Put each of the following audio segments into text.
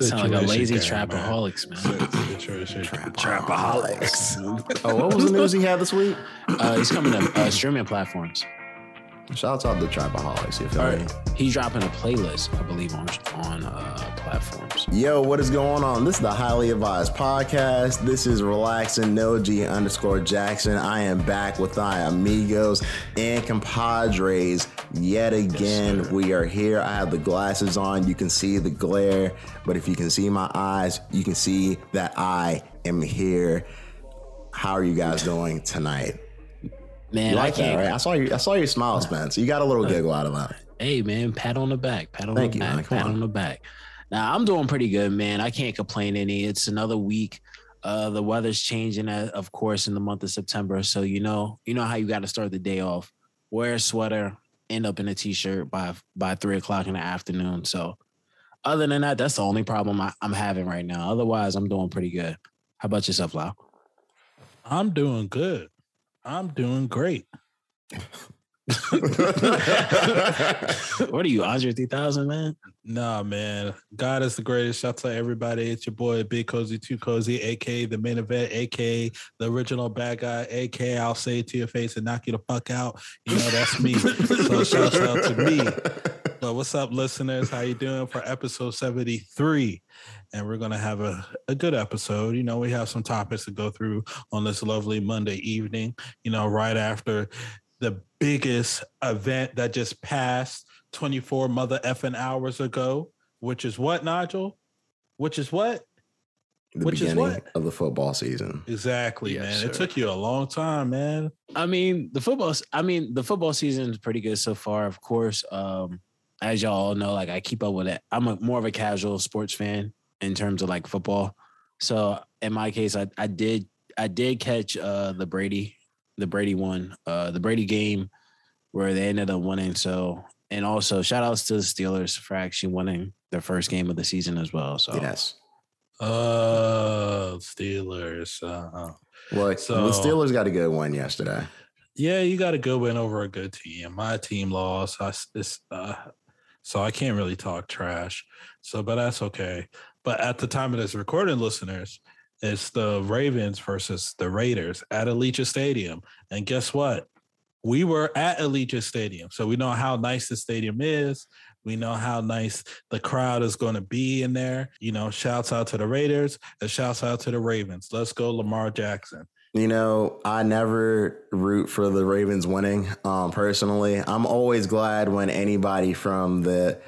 Sound like a lazy Situation, man. trapaholics, man. Situation. Trapaholics. oh, what was the news he had this week? Uh, he's coming to uh, streaming platforms. Shouts out to Trapaholics. You feel All me? He's dropping a playlist, I believe, on on uh, platforms. Yo, what is going on? This is the Highly Advised Podcast. This is Relaxing No G underscore Jackson. I am back with my amigos and compadres yet again. we are here. I have the glasses on. You can see the glare, but if you can see my eyes, you can see that I am here. How are you guys doing tonight? Man, You I that, right? I saw you. I saw your smile, Spence. You got a little giggle out of that. Hey, man, pat on the back. Pat on Thank the you, back. man. Pat on. on the back. Now, I'm doing pretty good, man. I can't complain any. It's another week. Uh, the weather's changing, uh, of course, in the month of September. So you know, you know how you got to start the day off. Wear a sweater, end up in a t-shirt by by three o'clock in the afternoon. So, other than that, that's the only problem I, I'm having right now. Otherwise, I'm doing pretty good. How about yourself, Lau? I'm doing good. I'm doing great. what are you, Andre 3000, man? Nah, man. God is the greatest. Shout out to everybody. It's your boy Big Cozy Too Cozy, aka the main event, aka the original bad guy, aka I'll say it to your face and knock you the fuck out. You know that's me. so shout out to me. So what's up, listeners? How you doing for episode 73? And we're gonna have a, a good episode. You know, we have some topics to go through on this lovely Monday evening, you know, right after the biggest event that just passed 24 mother effing hours ago, which is what, Nigel? Which is what? the Which is beginning what? of the football season. Exactly, Yes, man. It took you a long time, man. I mean, the football. I mean, the football season is pretty good so far. Of course, um, as y'all all know, like I keep up with it. I'm a more of a casual sports fan in terms of like football. So in my case, I, I did I did catch uh, the Brady the Brady one uh, the Brady game where they ended up winning. So and also shout outs to the Steelers for actually winning their first game of the season as well. So Yes. Oh, Steelers. Uh, Well, So- the Steelers got a good one yesterday. yeah, you got a good win over a good team. My team lost. I, s- it's, uh, so I can't really talk trash. So, but that's okay. But at the time of this recording, listeners, it's the Ravens versus the Raiders at Allegiant Stadium. And guess what? We were at Allegiant Stadium. So we know how nice the stadium is. We know how nice the crowd is going to be in there. You know, shouts out to the Raiders and shouts out to the Ravens. Let's go, Lamar Jackson. You know, I never root for the Ravens winning. Um, personally, I'm always glad when anybody from the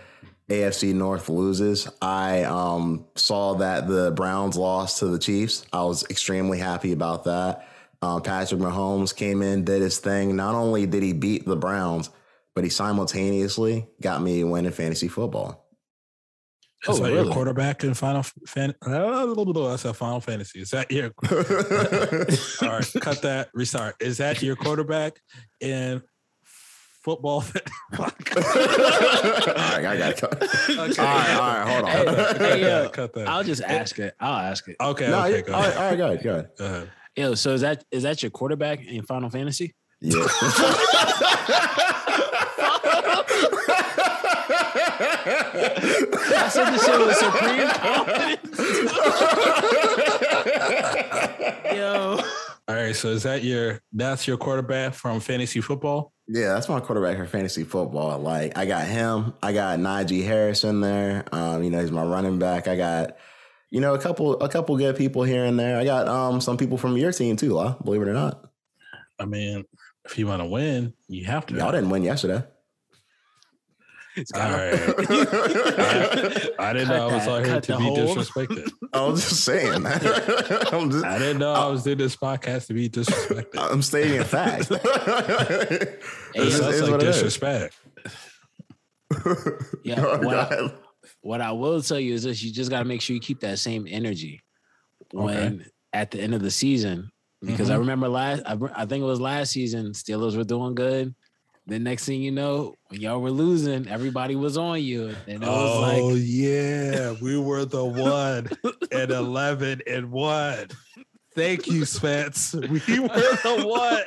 AFC North loses. I um, saw that the Browns lost to the Chiefs. I was extremely happy about that. Um, Patrick Mahomes came in, did his thing. Not only did he beat the Browns, but he simultaneously got me a win in fantasy football. Is Oh, that your quarterback in Final Fan? Uh, that's a Final Fantasy. Is that your? All right, cut that. Restart. Is that your quarterback in football? all right, I got to Okay. All right, all right, hold on. Hey, hey, uh, yo, uh, cut that. I'll just ask it. I'll ask it. okay, no, okay, go all right, ahead. all right, go ahead, go ahead. Go ahead. Yo, so is that is that your quarterback in Final Fantasy? Yeah. I said this shit with supreme confidence. Yo. All right, so is that your? That's your quarterback from fantasy football? Yeah, that's my quarterback for fantasy football. Like I got him, I got Najee Harris in there. Um, you know, he's my running back. I got, you know, a couple a couple good people here and there. I got um some people from your team too, La, believe it or not. I mean, if you want to win, you have to. Y'all didn't win yesterday. All right. I, I didn't know I was that. out here to be hole. disrespected. I was just saying. I'm just I didn't know I was doing this podcast to be disrespected. I'm stating a fact. Hey, It This sounds is like what it is. disrespect. Yeah, Go what, I, what I will tell you is this: you just got to make sure you keep that same energy when at the end of the season. Because I Mhm. remember last, I, I think it was last season, Steelers were doing good. The next thing you know, when y'all were losing, everybody was on you, and it was Oh like, "Oh yeah, we were the one and eleven and one. Thank you, Spence. We were the one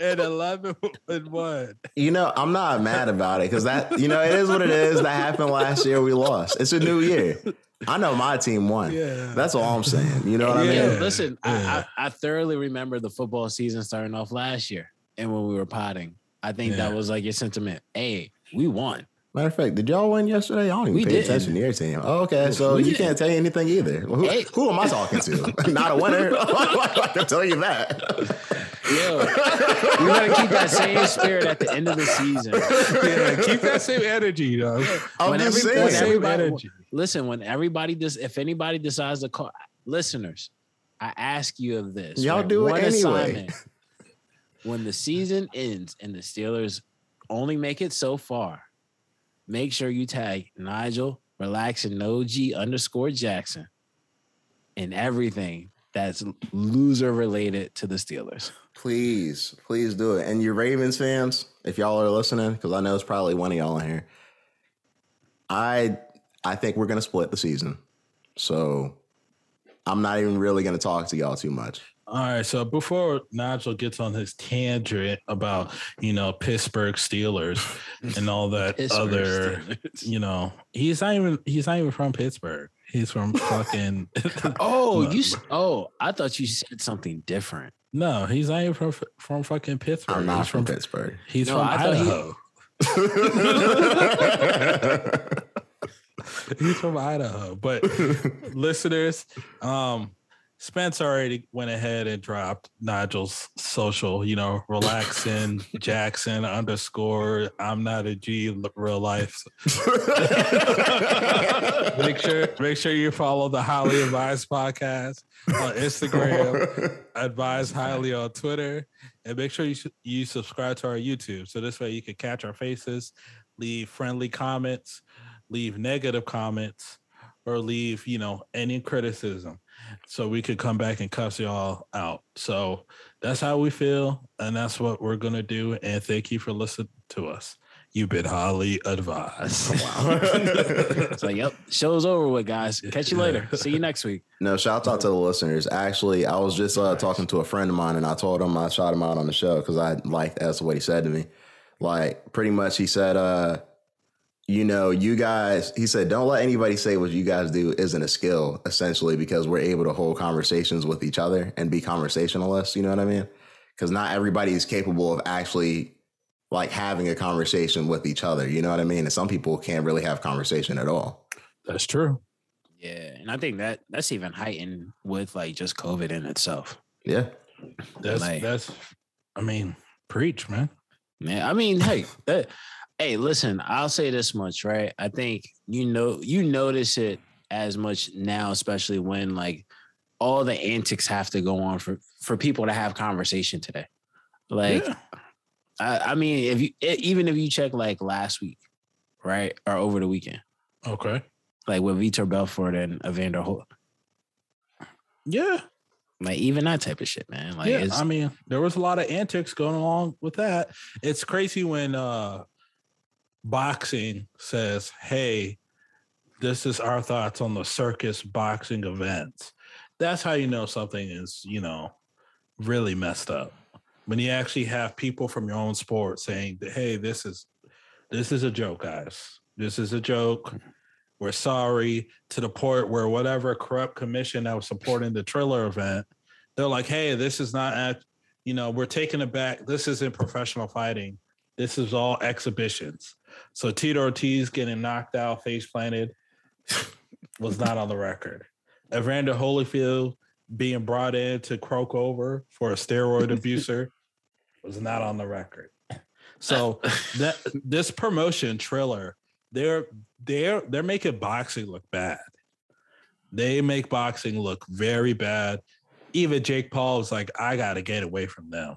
and eleven and one. You know, I'm not mad about it because that, you know, it is what it is. That happened last year. We lost. It's a new year. I know my team won. Yeah. That's all I'm saying. You know what Yeah, I mean? Yeah. listen, Yeah. I, I, I thoroughly remember the football season starting off last year and when we were potting. I think Yeah. that was like your sentiment. Hey, we won. Matter of fact, did y'all win yesterday? I don't even We pay didn't. attention to your team. Oh, okay. So We you didn't. can't tell you anything either. Well, who, Hey. who am I talking to? Not a winner. I can tell you that. Yo, we gotta keep that same spirit at the end of the season. yeah, keep that same energy, though. I'm When just every- saying. when Same energy. Listen, when everybody does, if anybody decides to call, listeners, I ask you of this. Y'all do it One anyway. assignment. When the season ends and the Steelers only make it so far, make sure you tag Nigel, relax, and no G underscore Jackson and everything that's loser related to the Steelers. Please, please do it. And you Ravens fans, if y'all are listening, because I know it's probably one of y'all in here. I I think we're gonna split the season. So I'm not even really gonna talk to y'all too much. All right, so before Nigel gets on his tangent about you know Pittsburgh Steelers and all that other, Steelers. you know, he's not even he's not even from Pittsburgh. He's from fucking. Oh, No. you. Oh, I thought you said something different. no, he's not even from from fucking Pittsburgh. I'm not he's from Pittsburgh. He's No, from I thought he- Idaho. He's from Idaho. But listeners, um, Spence already went ahead and dropped Nigel's social, you know, relaxing Jackson underscore I'm not a G real life. make sure make sure you follow the Highly Advised podcast on Instagram, Advise Highly on Twitter, and make sure you you subscribe to our YouTube. So this way you can catch our faces, leave friendly comments, leave negative comments, or leave you know any criticism, so we could come back and cuss y'all out. So that's how we feel, and that's what we're gonna do. And thank you for listening to us. You've been highly advised. It's like, yep, show's over with, guys. Catch you later. See you next week. No, shout out to the listeners. Actually, I was just uh, talking to a friend of mine, and I told him I shot him out on the show because I liked that's what he said to me. Like, pretty much, he said, uh, "You know, you guys." He said, "Don't let anybody say what you guys do isn't a skill." Essentially, because we're able to hold conversations with each other and be conversationalists. You know what I mean? Because not everybody is capable of actually like having a conversation with each other. You know what I mean? And some people can't really have conversation at all. That's true. Yeah, and I think that that's even heightened with like just COVID in itself. Yeah. That's Like- that's. I mean, preach, man. Man, I mean, hey, that, hey, listen, I'll say this much, right? I think you know you notice it as much now, especially when like all the antics have to go on for for people to have conversation today. Like, Yeah. I, I mean, if you even if you check like last week, right, or over the weekend, Okay. like with Vitor Belfort and Evander Holt, Yeah. like even that type of shit, man. Like, yeah. I mean, there was a lot of antics going along with that. It's crazy when uh boxing says, "Hey, this is our thoughts on the circus boxing events." That's how you know something is, you know, really messed up. When you actually have people from your own sport saying, "Hey, this is this is a joke, guys. This is a joke. We're sorry." To the point where whatever corrupt commission that was supporting the Triller event, they're like, "Hey, this is not act. You know, we're taking it back. This isn't professional fighting. This is all exhibitions." So Tito Ortiz getting knocked out, face planted, was not on the record. Evander Holyfield being brought in to croak over for a steroid abuser was not on the record. So that this promotion Triller, they're they're they're making boxing look bad. They make boxing look very bad. Even Jake Paul was like, I gotta get away from them.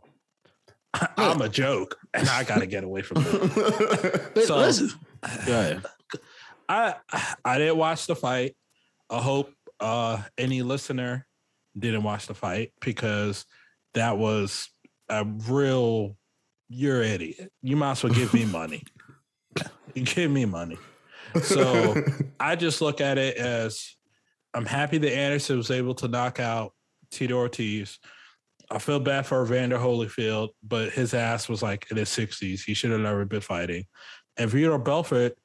I'm a joke, and I gotta get away from them. But so- listen, go ahead. I I didn't watch the fight. I hope uh any listener didn't watch the fight because that was a real you're an idiot. You might as well give me money. You give me money. So I just look at it as I'm happy that Anderson was able to knock out Tito Ortiz. I feel bad for Evander Holyfield, but his ass was like in his 60s. He should have never been fighting. And Vitor Belfort,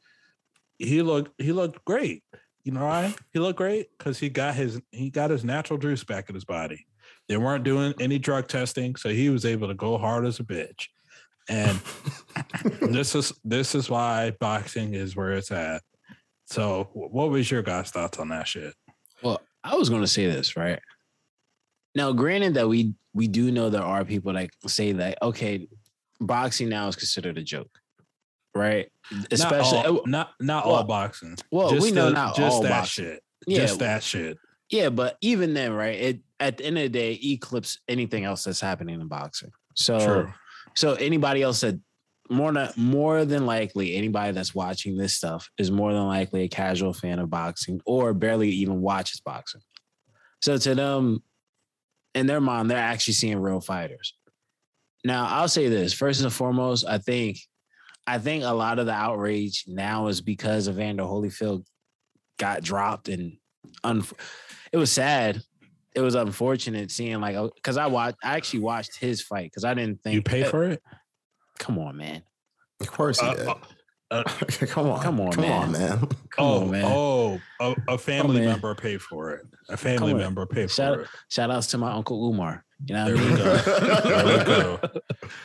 he looked he looked great. You know why he looked great? Because he got his he got his natural juice back in his body. They weren't doing any drug testing, so he was able to go hard as a bitch. And this is this is why boxing is where it's at. So, what was your guys' thoughts on that shit? Well, I was going to say this right now. Granted that we we do know there are people that say that okay, boxing now is considered a joke, right? Especially not all, not, not well, all boxing. Well, just we know the, not just all that boxing. shit. Yeah, just that shit. Yeah, but even then, right? It at the end of the day eclipse anything else that's happening in boxing. So, True. so anybody else that more than more than likely anybody that's watching this stuff is more than likely a casual fan of boxing or barely even watches boxing. So to them, in their mind, they're actually seeing real fighters. Now, I'll say this first and foremost. I think, I think a lot of the outrage now is because Evander Holyfield got dropped and un- it was sad. It was unfortunate seeing like because I watched, I actually watched his fight because I didn't think you pay for it. Come on, man. Of course he uh, did. Uh, come on, come on, come man. on, man. Come oh, on, man. Oh, a, a family oh, member paid for it. A family member paid shout, for it. Shout outs to my uncle Umar. You know, there, I mean? we there we go.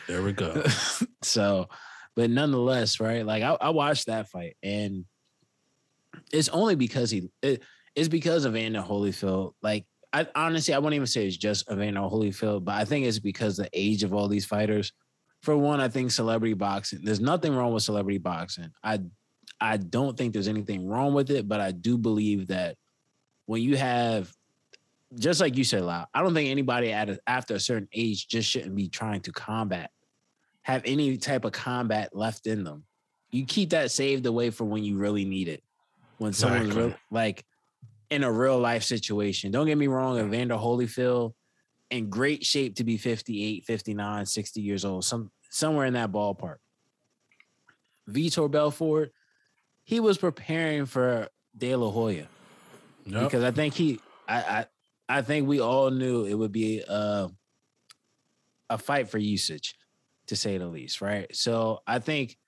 There we go. so, but nonetheless, right? Like I, I, watched that fight, and it's only because he. It, it's because of Evander Holyfield. Like I honestly, I won't even say it's just Evander Holyfield, but I think it's because the age of all these fighters for one, I think celebrity boxing. There's nothing wrong with celebrity boxing. I I don't think there's anything wrong with it, but I do believe that when you have just like you said, Lau, I don't think anybody at a, after a certain age just shouldn't be trying to combat, have any type of combat left in them. You keep that saved away for when you really need it. When exactly. someone's real, like in a real life situation. Don't get me wrong, Evander Holyfield in great shape to be 58, 59, 60 years old, some somewhere in that ballpark. Vitor Belfort, he was preparing for De La Hoya. Yep. Because I think he I, I I think we all knew it would be a a fight for usage, to say the least, right? So I think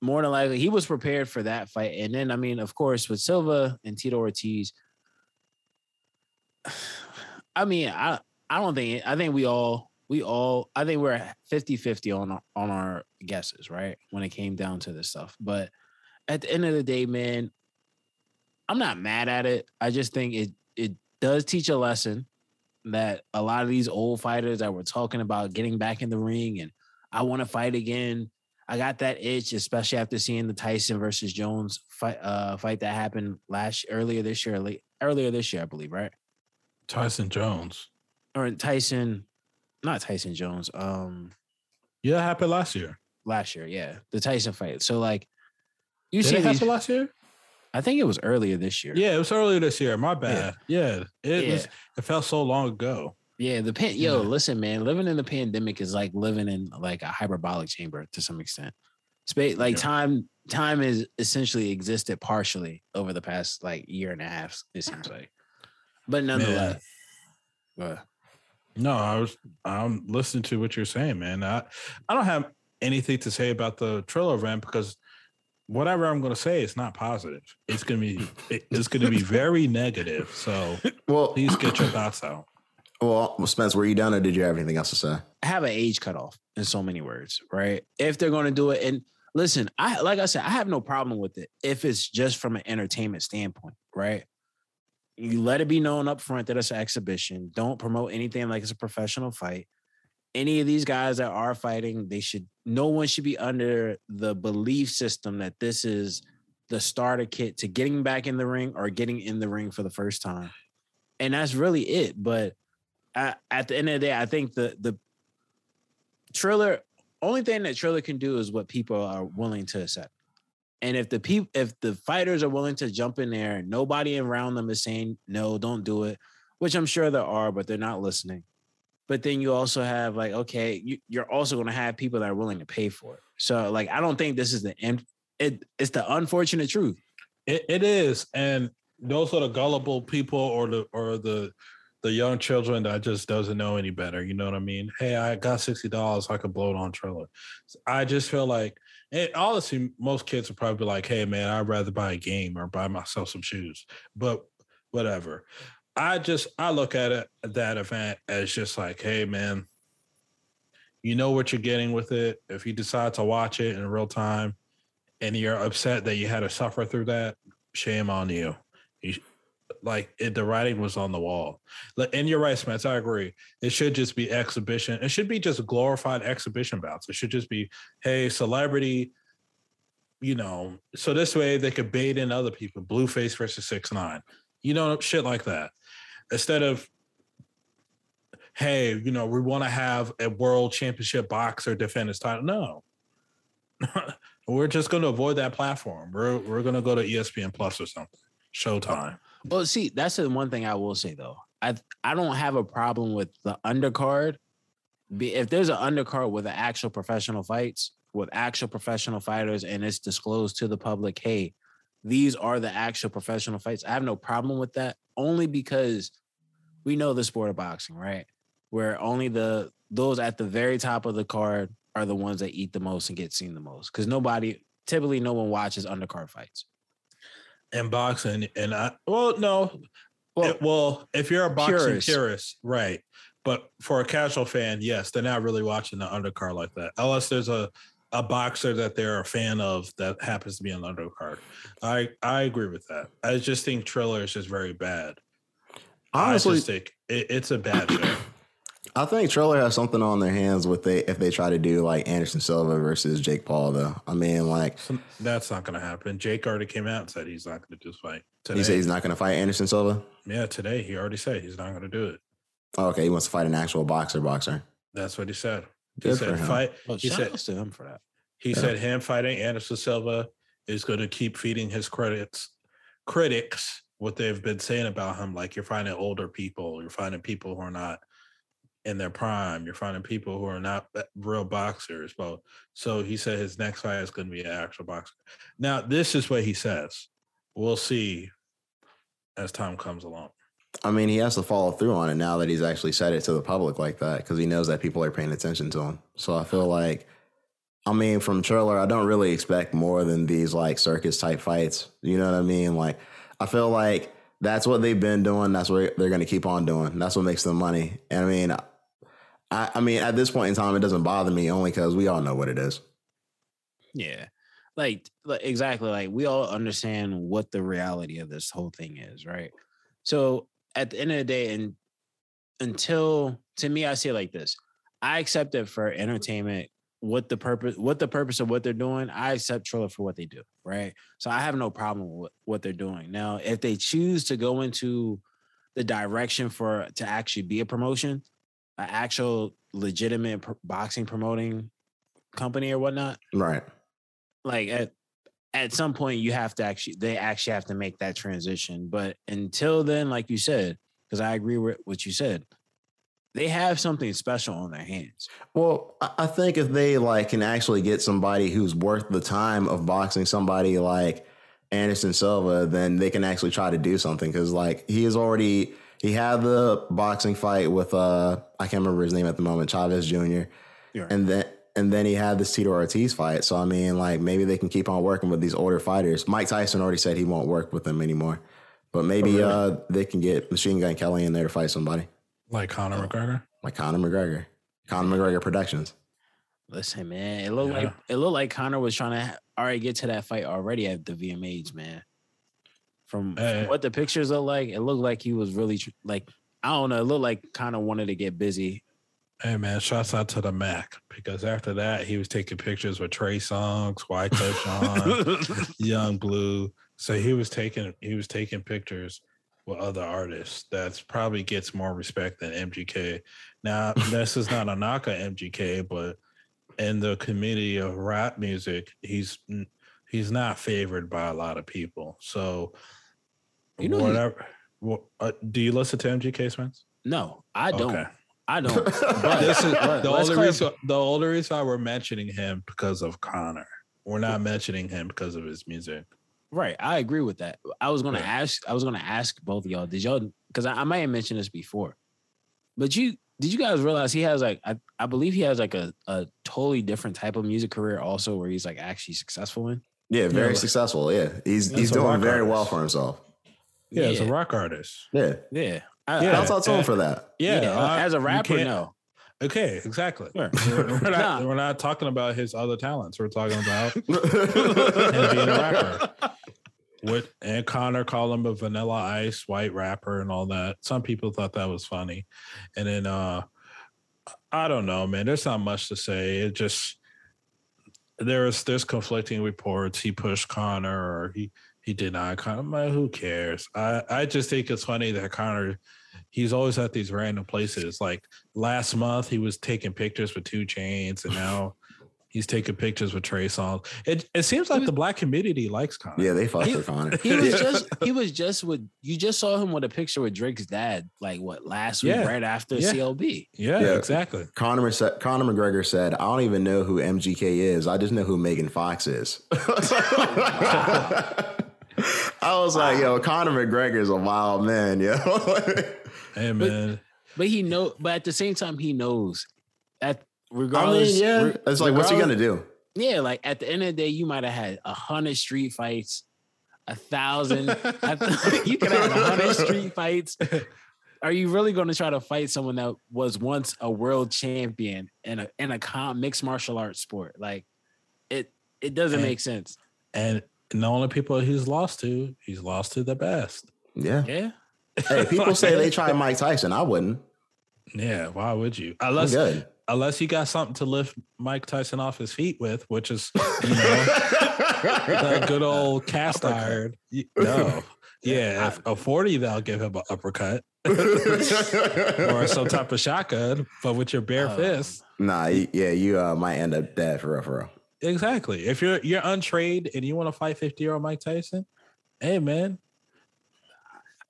more than likely he was prepared for that fight. And then I mean, of course, with Silva and Tito Ortiz, I mean, I I don't think I think we all we all I think we're 50-50 on on our guesses, right? When it came down to this stuff. But at the end of the day, man, I'm not mad at it. I just think it it does teach a lesson that a lot of these old fighters that were talking about getting back in the ring and I want to fight again. I got that itch, especially after seeing the Tyson versus Jones fight uh, fight that happened last earlier this year, late earlier this year, I believe, right? Tyson Jones or Tyson, not Tyson Jones. Um, yeah, happened last year. Last year, yeah, the Tyson fight. So like, you Did see, it happen last year? I think it was earlier this year. Yeah, it was earlier this year. My bad. Yeah, yeah it yeah. was. It felt so long ago. Yeah, the pan. Yo, yeah. listen, man. Living in the pandemic is like living in like a hyperbolic chamber to some extent. Space, like yeah. time, time is essentially existed partially over the past like year and a half. It seems like, but nonetheless. Uh, no, I was I'm listening to what you're saying, man. I I don't have anything to say about the Triller event because whatever I'm going to say is not positive. It's going to be it's going to be very negative. So, well, please get your thoughts out. Well, Spence, were you done, or did you have anything else to say? I have an age cutoff in so many words, right? If they're going to do it, and listen, I like I said, I have no problem with it if it's just from an entertainment standpoint, right? You let it be known up front that it's an exhibition. Don't promote anything like it's a professional fight. Any of these guys that are fighting, they should no one should be under the belief system that this is the starter kit to getting back in the ring or getting in the ring for the first time. And that's really it. But at, at the end of the day, I think the the Triller only thing that Triller can do is what people are willing to accept. And if the people, if the fighters are willing to jump in there, nobody around them is saying no, don't do it, which I'm sure there are, but they're not listening. But then you also have like, okay, you, you're also going to have people that are willing to pay for it. So like, I don't think this is the end. It, it's the unfortunate truth. It, it is, and those are the gullible people or the or the the young children that just doesn't know any better. You know what I mean? Hey, I got sixty dollars, I could blow it on Triller. I just feel like, and honestly, most kids would probably be like, "Hey, man, I'd rather buy a game or buy myself some shoes." But whatever. I just I look at it that event as just like, hey, man, you know what you're getting with it. If you decide to watch it in real time, and you're upset that you had to suffer through that, shame on you. you like it, the writing was on the wall. And you're right, Spence. I agree. It should just be exhibition. It should be just glorified exhibition bouts. It should just be, hey, celebrity, you know, so this way they could bait in other people. Blueface versus six nine, you know, shit like that. Instead of, hey, you know, we want to have a world championship boxer defend his title. No. we're just going to avoid that platform. We're we're going to go to ESPN Plus or something. Showtime. Well, see, that's the one thing I will say though. I I don't have a problem with the undercard. If there's an undercard with the actual professional fights, with actual professional fighters, and it's disclosed to the public, hey, these are the actual professional fights. I have no problem with that, only because we know the sport of boxing, right? Where only the those at the very top of the card are the ones that eat the most and get seen the most. Because nobody, typically, no one watches undercard fights and boxing, and I well, no, well, it, well, if you're a boxing purist. purist, right? But for a casual fan, yes, they're not really watching the undercard like that, unless there's a a boxer that they're a fan of that happens to be on the undercard. I I agree with that. I just think Triller is just very bad. Honestly, I just think it, it's a bad show. I think Triller has something on their hands with they if they try to do like Anderson Silva versus Jake Paul though. I mean, like that's not going to happen. Jake already came out and said he's not going to do this fight. Today. He said he's not going to fight Anderson Silva. Yeah, today he already said he's not going to do it. Oh, okay, he wants to fight an actual boxer. Boxer. That's what he said. He Good said fight. Well, he said to him for that. He yeah. said him fighting Anderson Silva is going to keep feeding his credits critics what they've been saying about him. Like you're finding older people, you're finding people who are not in their prime. You're finding people who are not uh, real boxers. Well, so he said his next fight is going to be an actual boxer. Now, this is what he says. We'll see as time comes along. I mean, he has to follow through on it now that he's actually said it to the public like that because he knows that people are paying attention to him. So I feel like, I mean, from Triller, I don't really expect more than these like circus type fights. You know what I mean? Like, I feel like that's what they've been doing. That's what they're going to keep on doing. That's what makes them money. And I mean, I, I mean, at this point in time, it doesn't bother me only because we all know what it is. Yeah. Like, like exactly like we all understand what the reality of this whole thing is, right? So at the end of the day, and until to me, I see it like this. I accept it for entertainment. What the purpose, what the purpose of what they're doing, I accept Triller for what they do, right? So I have no problem with what they're doing. Now, if they choose to go into the direction for to actually be a promotion, an actual legitimate pr- boxing promoting company or whatnot, right? Like at at some point you have to actually they actually have to make that transition. But until then, like you said, because I agree with what you said, they have something special on their hands. Well, I think if they like can actually get somebody who's worth the time of boxing somebody like Anderson Silva, then they can actually try to do something because like he is already he had the boxing fight with uh I can't remember his name at the moment, Chavez Jr. Yeah. And then and then he had this Tito Ortiz fight. So I mean, like maybe they can keep on working with these older fighters. Mike Tyson already said he won't work with them anymore. But maybe oh, really? uh they can get Machine Gun Kelly in there to fight somebody. Like Conor McGregor? Like Conor McGregor. Conor McGregor Productions. Listen, man, it looked yeah. like it looked like Conor was trying to already get to that fight already at the VMAs, man. From, from what the pictures look like, it looked like he was really like I don't know. It looked like kind of wanted to get busy. Hey man, shouts out to the Mac because after that he was taking pictures with Trey Songz, White Sean, Yung Bleu. So he was taking he was taking pictures with other artists. That's probably gets more respect than MGK. Now this is not a knock at MGK, but in the community of rap music, he's he's not favored by a lot of people. So, you know, whatever. What, uh, do you listen to MGK Spence? No, I don't. Okay. I don't. But this is the only reason. The only reason why we're mentioning him because of Connor. We're not mentioning him because of his music. Right, I agree with that. I was gonna yeah. ask. I was gonna ask both of y'all. Did y'all because I, I might have mentioned this before, but you did you guys realize he has like I, I believe he has like a, a totally different type of music career also where he's like actually successful in. Yeah, very Yeah. successful. Yeah, he's That's he's doing very artist. well for himself. Yeah, as a rock artist. Yeah, yeah. I, Yeah. I- Shouts out to him for that. Yeah, yeah, I- as a rapper, no. Okay, exactly. Sure. We're, we're not, Nah. we're not talking about his other talents. We're talking about him being a rapper. What and Connor called him a vanilla ice white rapper and all that. Some people thought that was funny. And then uh I don't know, man. There's not much to say. It just there's there's conflicting reports. He pushed Connor or he he did not. Connor, man, who cares? I I just think it's funny that Connor he's always at these random places. Like last month, he was taking pictures with 2 Chainz, and now he's taking pictures with Trey Songz. It it seems like the black community likes Connor. yeah, they fucked He- with Connor. He was just he was just with you just saw him with a picture with Drake's dad like what last week Yeah. right after Yeah. CLB. yeah, Yeah. exactly. Conor, said, Conor McGregor said, "I don't even know who MGK is. I just know who Megan Fox is." I was like, "Yo, Conor McGregor is a wild man, yo." Hey man, But he know but at the same time he knows at I regardless mean, yeah, re- it's like, what's he gonna do? Yeah, like at the end of the day, you might have had a hundred street fights, a thousand. you could have a hundred street fights. Are you really going to try to fight someone that was once a world champion in a in a com- mixed martial arts sport? Like it, it doesn't And- make sense. and the only people he's lost to, he's lost to the best. Yeah. Yeah, Hey, people say they tried Mike Tyson. I wouldn't. Yeah, why would you? Unless good. unless you got something to lift Mike Tyson off his feet with, which is you know that good old cast Uppercut. iron. No. Yeah, if a 40, they'll give him an uppercut or some type of shotgun, but with your bare Oh. fist. nah, yeah, you uh, might end up dead for real, for real. Exactly. If you're you're untrained and you want to fight 50 year old Mike Tyson, hey man.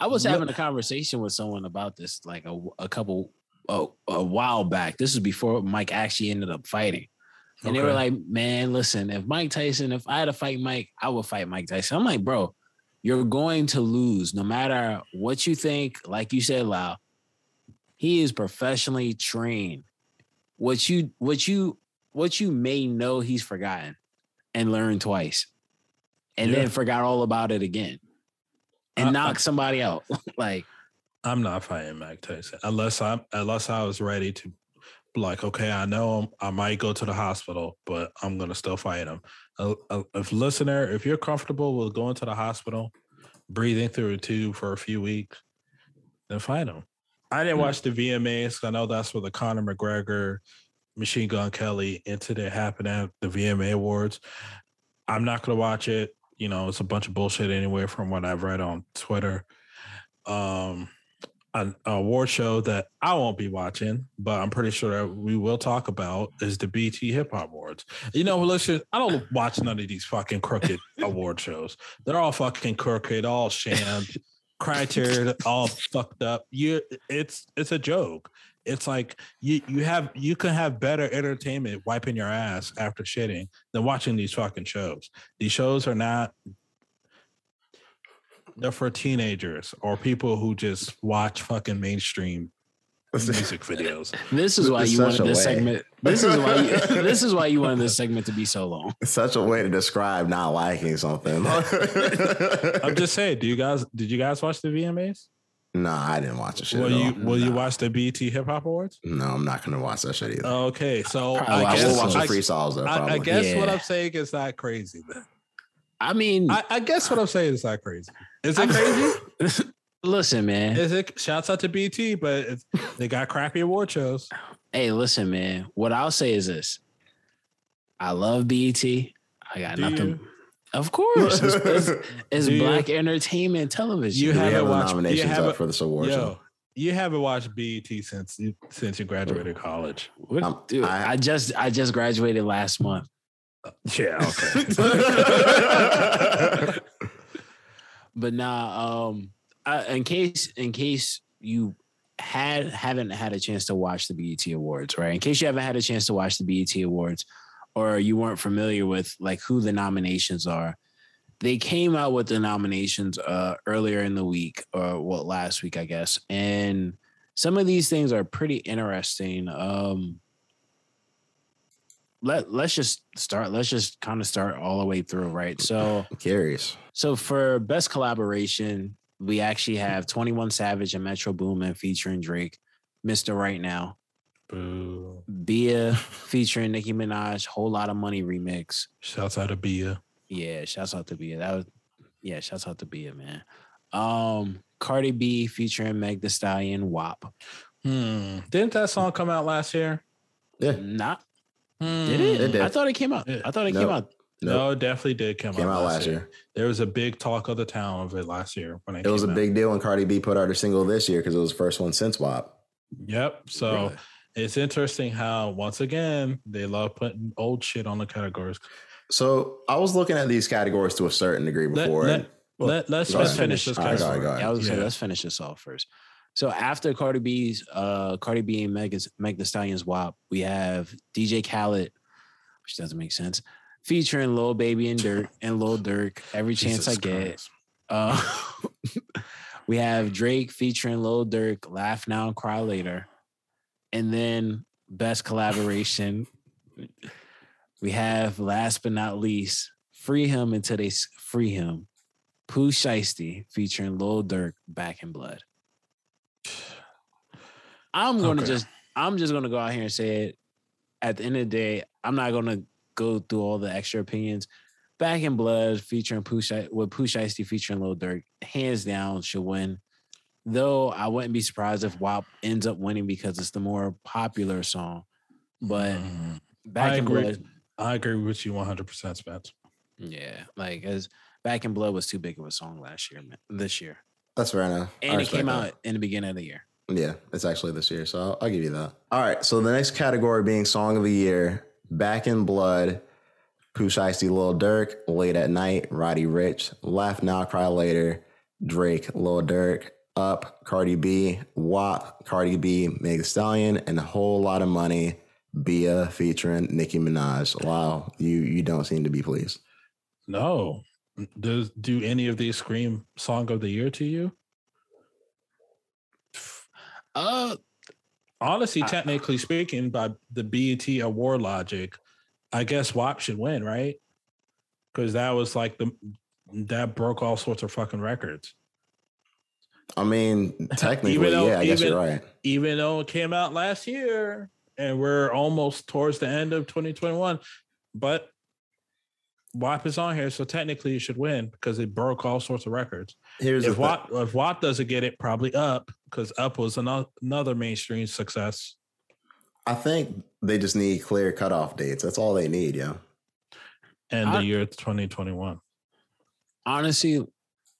I was having a conversation with someone about this like a, a couple oh, a while back. This is before Mike actually ended up fighting. And they were like, man, listen, if Mike Tyson, if I had to fight Mike, I would fight Mike Tyson. I'm like, bro, you're going to lose no matter what you think. Like you said, Lau, he is professionally trained. What you what you what you may know he's forgotten and learned twice. And Yeah. then forgot all about it again. And I- knock somebody out. like I'm not fighting Mike Tyson unless I'm unless I was ready to be like, okay, I know I'm, I might go to the hospital, but I'm gonna still fight him. Uh, uh, if listener, if you're comfortable with going to the hospital, breathing through a tube for a few weeks, then fight him. I didn't Hmm. watch the VMAs. I know that's where the Conor McGregor, Machine Gun Kelly into incident happened at the VMA Awards. I'm not gonna watch it. You know, it's a bunch of bullshit anyway from what I've read on Twitter. Um, an award show that I won't be watching, but I'm pretty sure that we will talk about is the BET Hip Hop Awards. You know, listen, I don't watch none of these fucking crooked award shows. They're all fucking crooked, all sham, criteria, all fucked up. You, it's it's a joke. It's like you you have you can have better entertainment wiping your ass after shitting than watching these fucking shows. These shows are not they're for teenagers or people who just watch fucking mainstream music videos. this is why It's you wanted this way. segment. This is why you, this is why you wanted this segment to be so long. Such a way to describe not liking something. I'm just saying, do you guys did you guys watch the VMAs? Nah, I didn't watch the shit. Will at you all. will you watch the BET Hip Hop Awards? No, I'm not gonna watch that shit either. Okay, so Probably I watch I guess will watch the I, freestyles though. I, I guess what I'm saying is not crazy then. I mean, I, I guess what I'm saying is not crazy. Is it crazy? listen, man. is it shouts out to BET, but it's, they got crappy award shows. Hey, listen, man. What I'll say is this: I love BET. I got Do nothing. you? Of course, it's, it's, it's Do you? black entertainment television. You we haven't have the watched- you haven't- up for this award Yo, show. you haven't watched BET since you since you graduated college. What- Um, dude, I- I, just I just graduated last month. Yeah, okay. But nah, um, I, in case in case you had haven't had a chance to watch the BET Awards, right? In case you haven't had a chance to watch the BET Awards, or you weren't familiar with like who the nominations are, they came out with the nominations uh earlier in the week or what last week I guess and some of these things are pretty interesting um let let's just start let's just kind of start all the way through right so I'm curious. so for best collaboration we actually have 21 Savage and Metro Boomin featuring Drake Mr. Right Now Boo. Bia featuring Nicki Minaj Whole Lot of Money remix Shouts out to Bia. Yeah, shouts out to Bia. That was yeah, shouts out to Bia, man. Um, Cardi B featuring Meg Thee Stallion, WAP. Hmm. Didn't that song come out last year? Yeah. Not Hmm. did it? It did. I thought it came out. Yeah. I thought it Nope. came out. No, it definitely did come, Came out last year. There was a big talk of the town of it last year when it, It was a out. big deal when Cardi B put out her single this year because it was the first one since WAP. Yep. So Really? It's interesting how once again they love putting old shit on the categories. So I was looking at these categories to a certain degree before. let, and- let, let's let's finish this All right, go ahead, category. go ahead. Yeah, I was gonna say Yeah. let's finish this off first. So after Cardi B's uh Cardi B and Meg, Meg Thee Stallion's WAP, we have DJ Khaled, which doesn't make sense, featuring Lil Baby and Durk and Lil Durk. Every Chance I Jesus Get. Uh, we have Drake featuring Lil Durk, Laugh Now and Cry Later. And then best collaboration, we have last but not least, Free Him Until They Free Him, Pooh Shiesty featuring Lil Durk, Back in Blood. I'm gonna Okay. just I'm just gonna go out here and say it. At the end of the day, I'm not gonna go through all the extra opinions. Back in Blood featuring Pooh with Pooh Shiesty featuring Lil Durk, hands down should win. Though I wouldn't be surprised if WAP ends up winning because it's the more popular song. But Mhm. Back I in agree. Blood, I agree with you 100%, Spence. yeah, like as Back in Blood was too big of a song last year, man. This year, That's fair enough. I and it came that. out in the beginning of the year. Yeah, it's actually this year, so I'll, I'll give you that. All right, so the next category being Song of the Year, Back in Blood, Pooh Shiesty, Lil Durk, Late at Night, Roddy Ricch, Laugh Now, Cry Later, Drake, Lil Durk, Up, Cardi B, WAP, Cardi B, Meg Thee Stallion, and a whole lot of money, Bia featuring Nicki Minaj. Wow, you you don't seem to be pleased. No. Does do any of these scream song of the year to you? Uh, Honestly, I- technically speaking, by the BET award logic, I guess WAP should win, right? Because that was like the that broke all sorts of fucking records. I mean, technically, Even though- yeah, I guess even- you're right. Even though it came out last year and we're almost towards the end of 2021, but WAP is on here, so technically you should win because it broke all sorts of records. Here's if WAP if WAP doesn't get it, probably up because up was another another mainstream success. I think they just need clear cutoff dates. That's all they need, yeah. And I- the year 2021. honestly,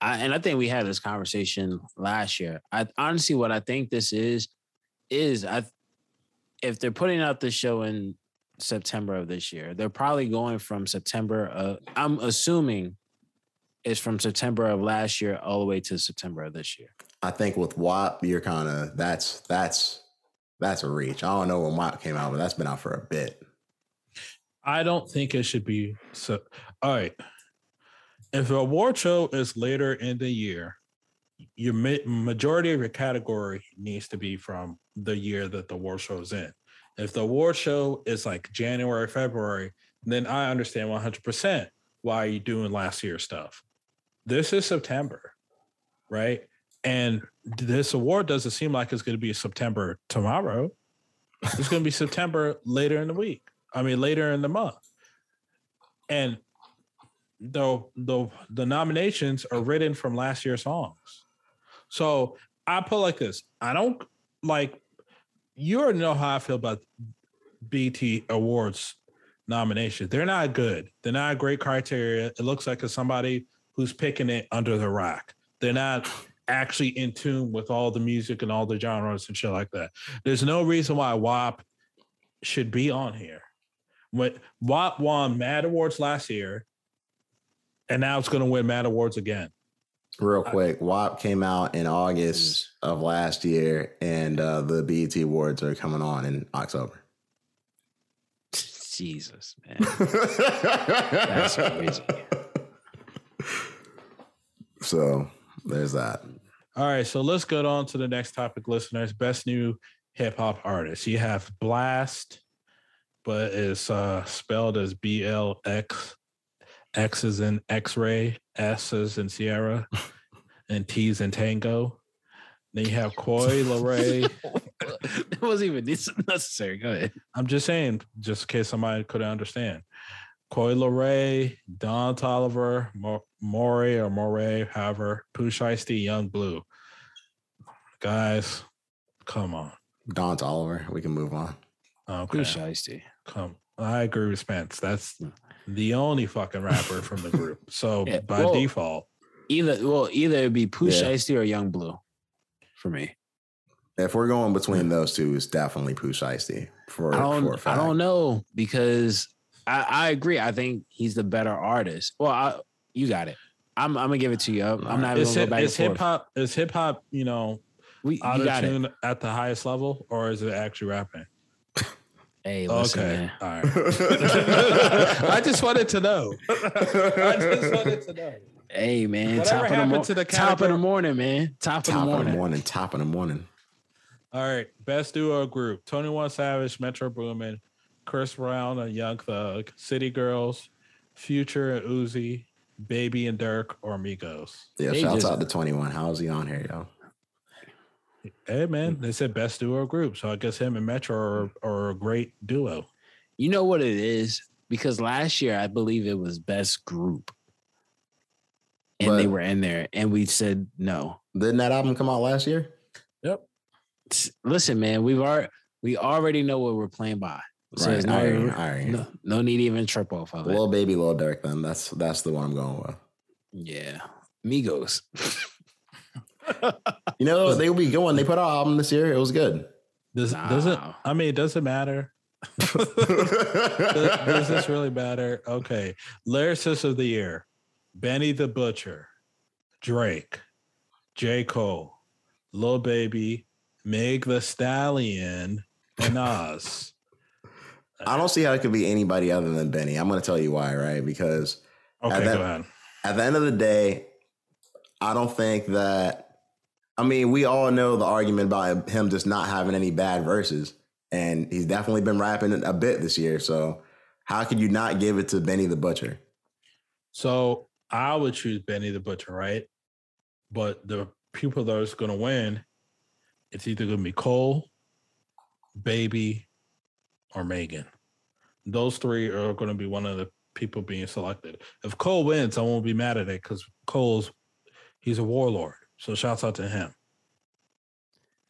I, and I think we had this conversation last year. I honestly, what I think this is, is I, if they're putting out the show in September of this year, they're probably going from September. Uh, I'm assuming it's from September of last year all the way to September of this year. I think with WAP, you're kind of that's that's that's a reach. I don't know when WAP came out, but that's been out for a bit. I don't think it should be so. All right. If the award show is later in the year, your majority of your category needs to be from the year that the award show is in. If the award show is like January, February, then I understand 100% why you're doing last year's stuff. This is September, right? And this award doesn't seem like it's going to be September tomorrow. It's going to be September later in the week. I mean, later in the month. And the the the nominations are written from last year's songs. So I put like this. I don't like you already know how I feel about BET Awards nominations. They're not good. They're not great criteria. It looks like it's somebody who's picking it under the rock. They're not actually in tune with all the music and all the genres and shit like that. There's no reason why WAP should be on here. When WAP won Mad Awards last year, and now it's going to win Mad Awards again. Real quick, WAP came out in August of last year, and uh, the BET Awards are coming on in October. Jesus, man. That's crazy. So there's that. All right, so let's go on to the next topic, listeners. Best new hip hop artist. You have Blast, but it's uh, spelled as B L X. X is in X ray, S is in Sierra, and T is in Tango. Then you have Coi Leray. it wasn't even necessary. Go ahead. I'm just saying, just in case somebody couldn't understand. Coi Leray, Don Toliver, Morey or Moray, however, Pooh Shiesty, Yung Bleu. Guys, come on. Don Toliver. We can move on. Okay. Pooh Shiesty. Come. I agree with Spence. That's hmm. The only fucking rapper from the group. So Yeah, by well, default, Either well, either it'd be Pooh Yeah. Shiesty or Yung Bleu for me. If we're going between those two, it's definitely Pooh Shiesty for, I for a don't I don't know because I, I agree. I think he's the better artist. Well, I, you got it. I'm I'm gonna give it to you. I'm, I'm not even is, gonna hip, go back and is hip hop is hip hop, you know, We, you auto got it. tune at the highest level, or is it actually rapping? Hey, listen, okay. man. All right. I just wanted to know. I just wanted to know. Hey, man. Whatever top of the happened mor- to the top of the morning, man. Top, of top the of morning. the morning. Top of the morning. All right. Best duo group. 21 Savage, Metro Boomin, Chris Brown and Young Thug, City Girls, Future and Uzi, Baby and Durk, or Migos. Yeah, They shouts just- out to 21. How's he on here, yo? Hey man, mm. they said best duo group. So I guess him and Metro are, mm. are a great duo. You know what it is? Because last year I believe it was best group. And they were in there, and we said no. Didn't that album come out last year? Yep. Listen, man, we've already we already know what we're playing by. So right. no, right. All right. no, no need to even trip off of it. Little baby, little Durk. Then that's that's the one I'm going with. yeah. Migos. You know they will be going. They put out an album this year. It was good. Does doesn't Nah. I mean it doesn't matter. Does, does this really matter? Okay. Lyricist of the year. Benny the Butcher, Drake, J. Cole, Lil Baby, Meg Thee Stallion, and Nas. I don't see how it could be anybody other than Benny. I'm going to tell you why, right? Because Okay, And that- go ahead. at the end of the day, I don't think that. I mean, we all know the argument about him just not having any bad verses, and he's definitely been rapping a bit this year. So, how could you not give it to Benny the Butcher? So I would choose Benny the Butcher, right? But the people that is going to win, it's either going to be Cole, Baby, or Megan. Those three are going to be one of the people being selected. If Cole wins, I won't be mad at it because Cole's he's a warlord. So shouts out to him.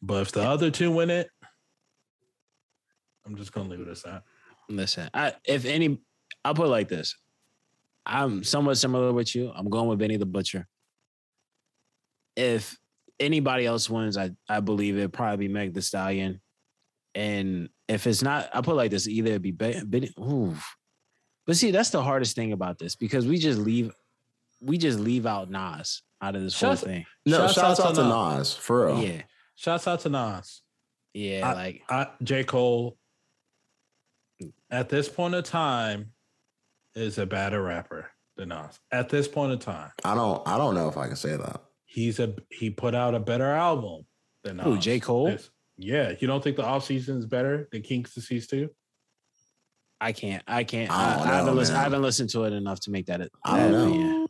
But if the other two win it, I'm just going to leave it as that. Listen, I if any, I'll put it like this. I'm somewhat similar with you. I'm going with Benny the Butcher. If anybody else wins, I I believe it'd probably be Meg Thee Stallion. And if it's not, I put it like this: either it'd be Be- Benny. Ooh. But see, that's the hardest thing about this because we just leave, we just leave out Nas out of this whole thing. No, Shouts shouts, out out to to Nas. Nas for real. Yeah, Shouts out to Nas. yeah, I- like I, J. Cole, at this point of time, is a better rapper than Nas. At this point of time, I don't. I don't know if I can say that. he's a he put out a better album than Nas. Who, J. Cole? It's- yeah, you don't think the off season is better than King's Disease Two? I can't, I can't. I I, don't I, haven't know, listened, I man. haven't listened to it enough to make that. a- I don't know. opinion.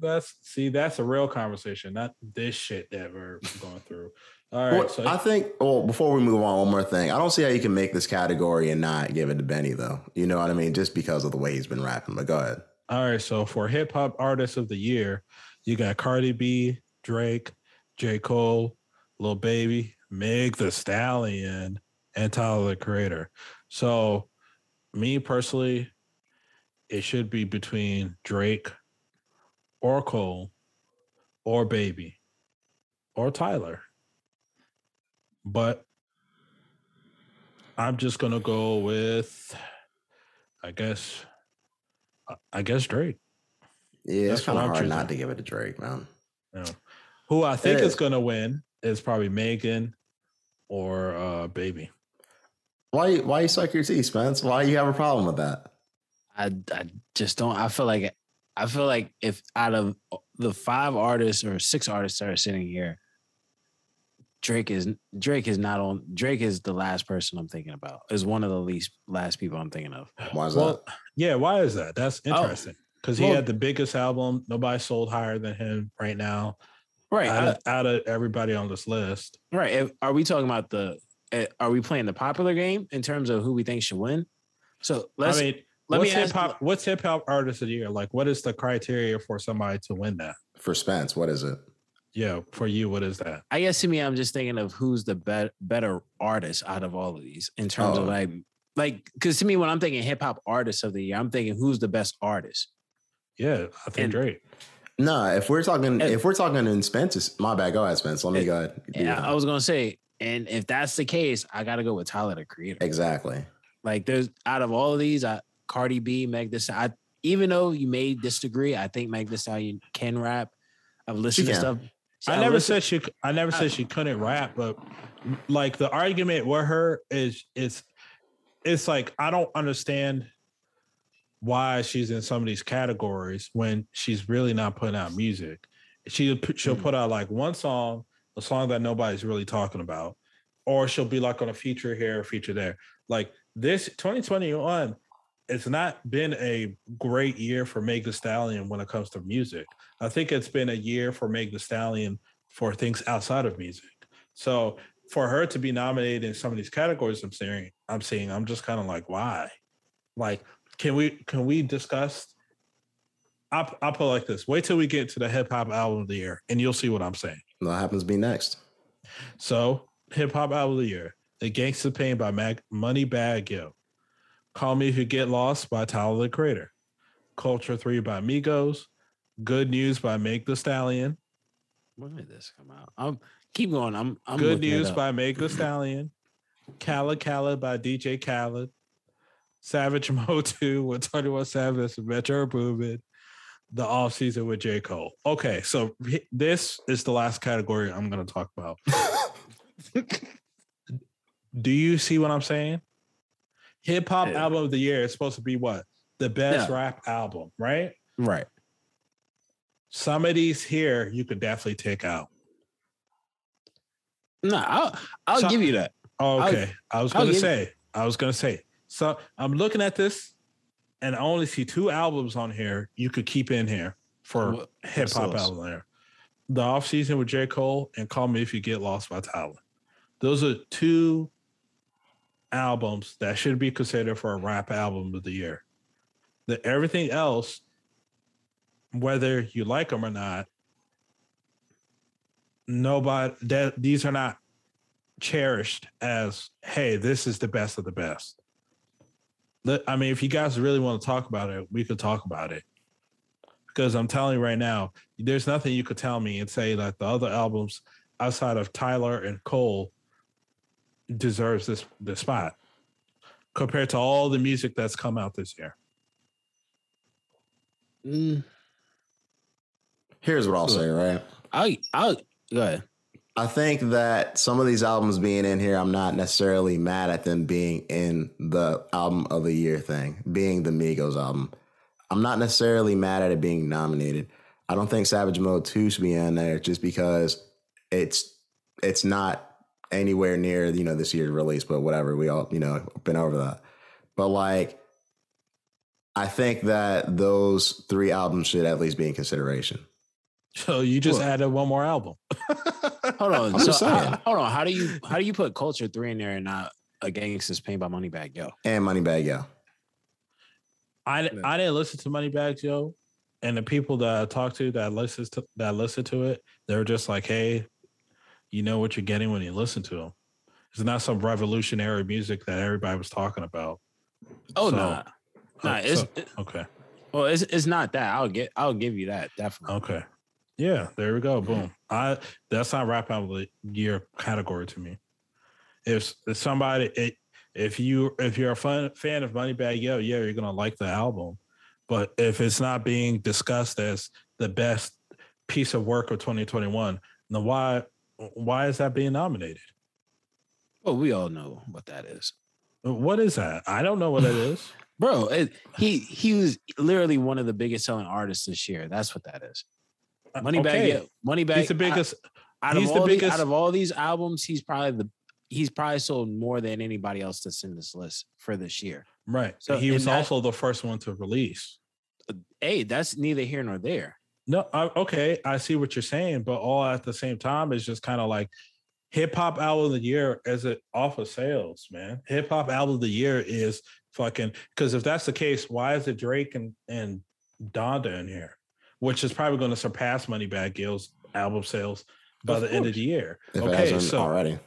That's see, that's a real conversation, not this shit that we're going through. All right, Well, so I think. Well, before we move on, one more thing. I don't see how you can make this category and not give it to Benny, though. You know what I mean? Just because of the way he's been rapping. But go ahead. All right, so for hip hop artist of the year, you got Cardi B, Drake, J. Cole, Lil Baby, Meg Thee Stallion, and Tyler the Creator. So, me personally, it should be between Drake or Cole or Baby or Tyler. But I'm just gonna go with, I guess, I- I guess Drake. Yeah, That's it's kind what of I'm hard choosing. not to give it to Drake, man. you know. Who I think It is is. going to win is probably Megan or uh, Baby. Why? Why you suck your teeth, Spence? Why you have a problem with that? I, I just don't. I feel like I feel like if out of the five artists or six artists that are sitting here, Drake is Drake is not on. Drake is the last person I'm thinking about. Is one of the least last people I'm thinking of. Why is Well, that? yeah, why is that? That's Oh. interesting. Because he Well- had the biggest album. Nobody sold higher than him right now. Right. Out I- of, out of everybody on this list. right. If- Are we talking about the? uh, Are we playing the popular game in terms of who we think should win? So let's. I mean, let what's me hip hop. What's hip hop artist of the year? Like, what is the criteria for somebody to win that? For Spence, what is it? Yeah, for you, what is that? I guess to me, I'm just thinking of who's the be- better artist out of all of these in terms Oh. of like, like, because to me, when I'm thinking hip hop artist of the year, I'm thinking who's the best artist. Yeah, I think And- Drake. No, if we're talking, And- if we're talking in Spence, my bad. Go ahead, Spence. Let me And- go ahead. Yeah. I was gonna say, and if that's the case, I gotta go with Tyler the Creator. exactly. Like, there's out of all of these, I, Cardi B, Meg Thee Stallion. I, even though you may disagree, I think Meg Thee Stallion can rap. I've listened to can. stuff. I I've never listened- said she. I never I- said she couldn't rap, but like the argument with her is is it's like I don't understand why she's in some of these categories when she's really not putting out music. She she'll put out like one song, a song that nobody's really talking about, or she'll be like on a feature here, a feature there. Like this 2021, it's not been a great year for Meg Thee Stallion when it comes to music. I think it's been a year for Meg Thee Stallion for things outside of music. So for her to be nominated in some of these categories, I'm saying, I'm seeing, I'm just kind of like, why? Like, can we can we discuss? I'll, I'll put it like this: wait till we get to the hip hop album of the year, and you'll see what I'm saying. What happens to be next? So, hip hop album of the year: "The Gangsta Pain" by Mag- Moneybagg Yo, "Call Me If You Get Lost" by Tyler the Creator, "Culture 3 by Migos, "Good News" by Meg Thee Stallion, When did this come out? I'm keep going. I'm. I'm Good News by Meg Thee Stallion, Khaled Khaled by DJ Khaled, Savage Mo 2 with 21 Savage and Metro Boomin, The Off Season with J. Cole. Okay, so this is the last category I'm going to talk about. Do you see what I'm saying? Hip hop Yeah. album of the year is supposed to be what? The best Yeah. rap album, right? right. Some of these here you could definitely take out. No, I'll. I'll So- give you that. Oh, I'll- okay. I was gonna say, I was gonna say. So I'm looking at this, and I only see two albums on here you could keep in here for hip hop album there. The off season with J. Cole and Call Me If You Get Lost by Tyler. Those are two albums that should be considered for a rap album of the year. The everything else, whether you like them or not, nobody that these are not cherished as hey this is the best of the best i mean if you guys really want to talk about it we could talk about it because i'm telling you right now there's nothing you could tell me and say that the other albums outside of tyler and cole deserves this this spot compared to all the music that's come out this year Mm, Here's what I'll say, right? I'll. I'll go ahead. I think that some of these albums being in here, I'm not necessarily mad at them being in the album of the year thing, being the Migos album. I'm not necessarily mad at it being nominated. I don't think Savage Mode 2 should be in there just because it's it's not anywhere near, you know, this year's release, but whatever. We all, you know, been over that. But like I think that those three albums should at least be in consideration. so you just Well- added one more album Hold on. So, just hold on. How do you how do you put Culture Three in there and not a Gangsta's Pain by Moneybagg Yo? And Money Moneybagg Yo. I Yeah. I didn't listen to Money Moneybagg Yo, and the people that I talked to that listens to that listened to it, they were just like, "Hey, you know what you're getting when you listen to them. It's not some revolutionary music that everybody was talking about." Oh So- no, nah, Uh, it's so- okay, well, it's it's not that. I'll get I'll give you that definitely. okay, yeah, there we go. Boom. I that's not rap album year category to me. If, if somebody, it, if you if you're a fun, fan of Moneybagg Yo, yeah, you're gonna like the album. But if it's not being discussed as the best piece of work of 2021, then why why is that being nominated? Well, we all know what that is, uh, What is that? I don't know what it is. bro. It, he he was literally one of the biggest selling artists this year. That's what that is. Uh, money bag, okay. yeah, money bag. He's the biggest. out he's of the all the- out of all these albums, he's probably the he's probably sold more than anybody else that's in this list for this year. right. So, So he was that- also the first one to release. Uh, hey, that's neither here nor there. No, I, okay, I see what you're saying, but all at the same time is just kind of like hip hop album of the year as it off of sales, man. Hip hop album of the year is fucking because if that's the case, why is it Drake and and Donda in here, which is probably going to surpass Moneybag Gill's album sales by Of the end of the year. If okay, hasn't so already.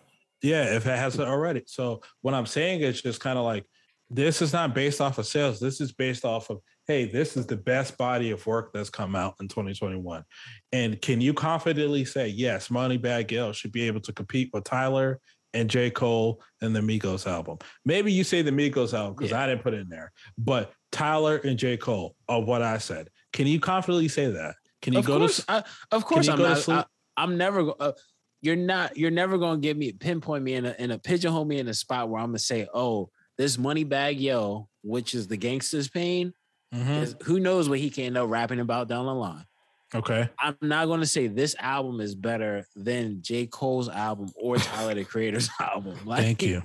yeah, if it hasn't already. So what I'm saying is just kind of like this is not based off of sales. This is based off of hey, this is the best body of work that's come out in 2021. And can you confidently say yes, Moneybag Gill should be able to compete with Tyler and J. Cole and the Migos album? Maybe you say the Migos album because Yeah. I didn't put it in there, but Tyler and J. Cole are what I said. Can you confidently say that? Can you Of go course, to I, of course, I'm to not. I, I'm never. Uh, you're not. You're never gonna give me pinpoint me in a in a pigeonhole me in a spot where I'm gonna say, oh, this money bag yo, which is the gangster's pain. Mhm. Who knows what he can end up rapping about down the line? Okay. I'm not going to say this album is better than J. Cole's album or Tyler the Creator's album. Like, Thank you.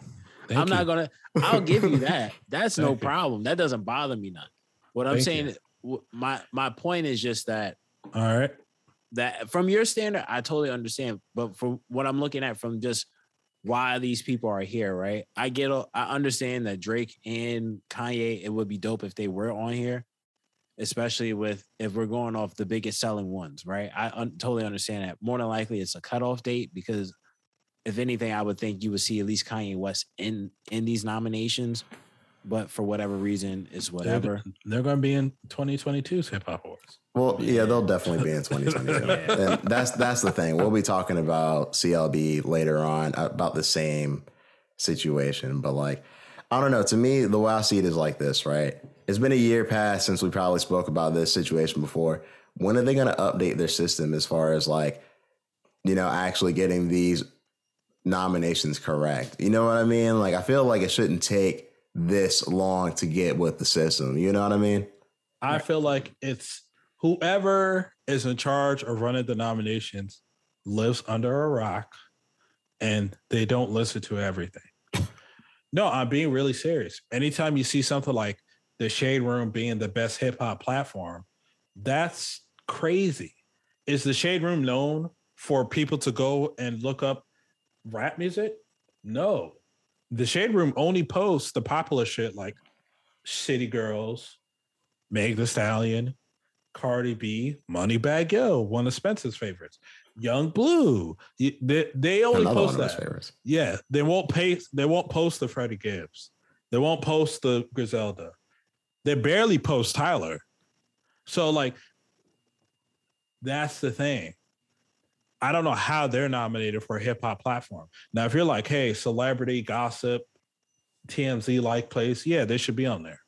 Thank I'm you. not going to. I'll give you that. That's no problem. That doesn't bother me none. What I'm Thank saying, you. my my point is just that All right. that from your standard, I totally understand. But from what I'm looking at, from just why these people are here, right? I get, I understand that Drake and Kanye. It would be dope if they were on here, especially with if we're going off the biggest selling ones, right? I un- totally understand that. More than likely, it's a cutoff date because if anything, I would think you would see at least Kanye West in in these nominations. But for whatever reason, it's whatever. They're, going to be in 2022's Hip Hop Awards. Well, yeah, they'll definitely be in 2022. and that's that's the thing. We'll be talking about CLB later on uh, about the same situation, but like I don't know. To me, the way I see it is like this, right? It's been a year past since we probably spoke about this situation before. When are they going to update their system as far as like, you know, actually getting these nominations correct? You know what I mean? Like, I feel like it shouldn't take this long to get with the system. You know what I mean? I feel like it's whoever is in charge of running the nominations lives under a rock and they don't listen to everything. No, I'm being really serious. Anytime you see something like the Shade Room being the best hip hop platform, that's crazy. Is the Shade Room known for people to go and look up rap music? No. The Shade Room only posts the popular shit like City Girls, Meg Thee Stallion, Cardi B, Moneybagg Yo, one of Spencer's favorites. Yung Bleu. They, they only Another post that. Yeah, they won't pay. They won't post the Freddie Gibbs. They won't post the Griselda. They barely post Tyler. So like, that's the thing. I don't know how they're nominated for a hip hop platform. Now, if you're like, hey, celebrity gossip, TMZ like place, yeah, they should be on there.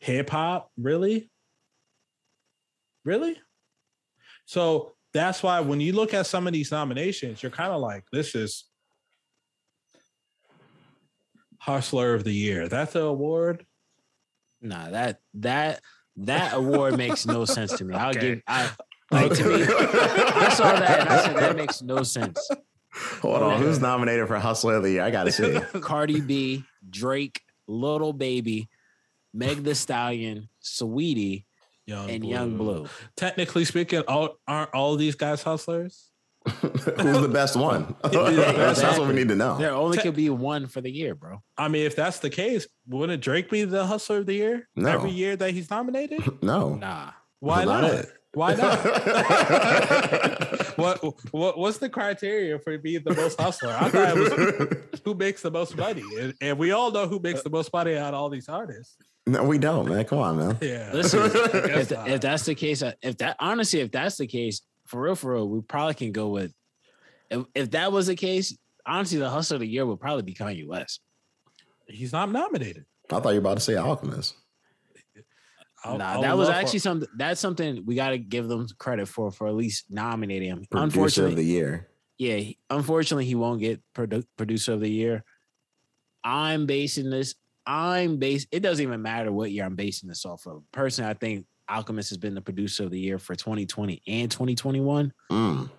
Hip hop, really? Really? So that's why when you look at some of these nominations, you're kind of like, this is Hustler of the Year. That's an award. Nah, that that that award makes no sense to me. I'll Okay. give I like oh. to me. I saw that and I said that makes no sense. Hold on, who's nominated for Hustler of the Year? I gotta see. Cardi B, Drake, Little Baby, Meg Thee Stallion, Saweetie, Young and Yung Bleu. Technically speaking, all, aren't all these guys hustlers? who's the best one? that's, that's what we need to know. There only could be one for the year, bro. I mean, if that's the case, wouldn't Drake be the hustler of the year No. every year that he's nominated? No, Nah. Why Not not? it. Why not? what what what's the criteria for being the most hustler? I thought it was who makes the most money, and, and we all know who makes the most money out of all these artists. no, we don't, man. Come on, man. Yeah, Listen, if, guess if that's the case, uh, if that honestly, if that's the case, for real, for real, we probably can go with. If, if that was the case, honestly, the hustle of the year would probably be Kanye West. he's not nominated. I thought you were about to say Alchemist. I- nah, I would that was love for- actually something. That's something we got to give them credit for for at least nominating him. Producer unfortunately, of the year. yeah, unfortunately, he won't get produ- producer of the year. I'm basing this. I'm base. It doesn't even matter what year I'm basing this off of. Personally, I think Alchemist has been the producer of the year for 2020 and 2021. Mm.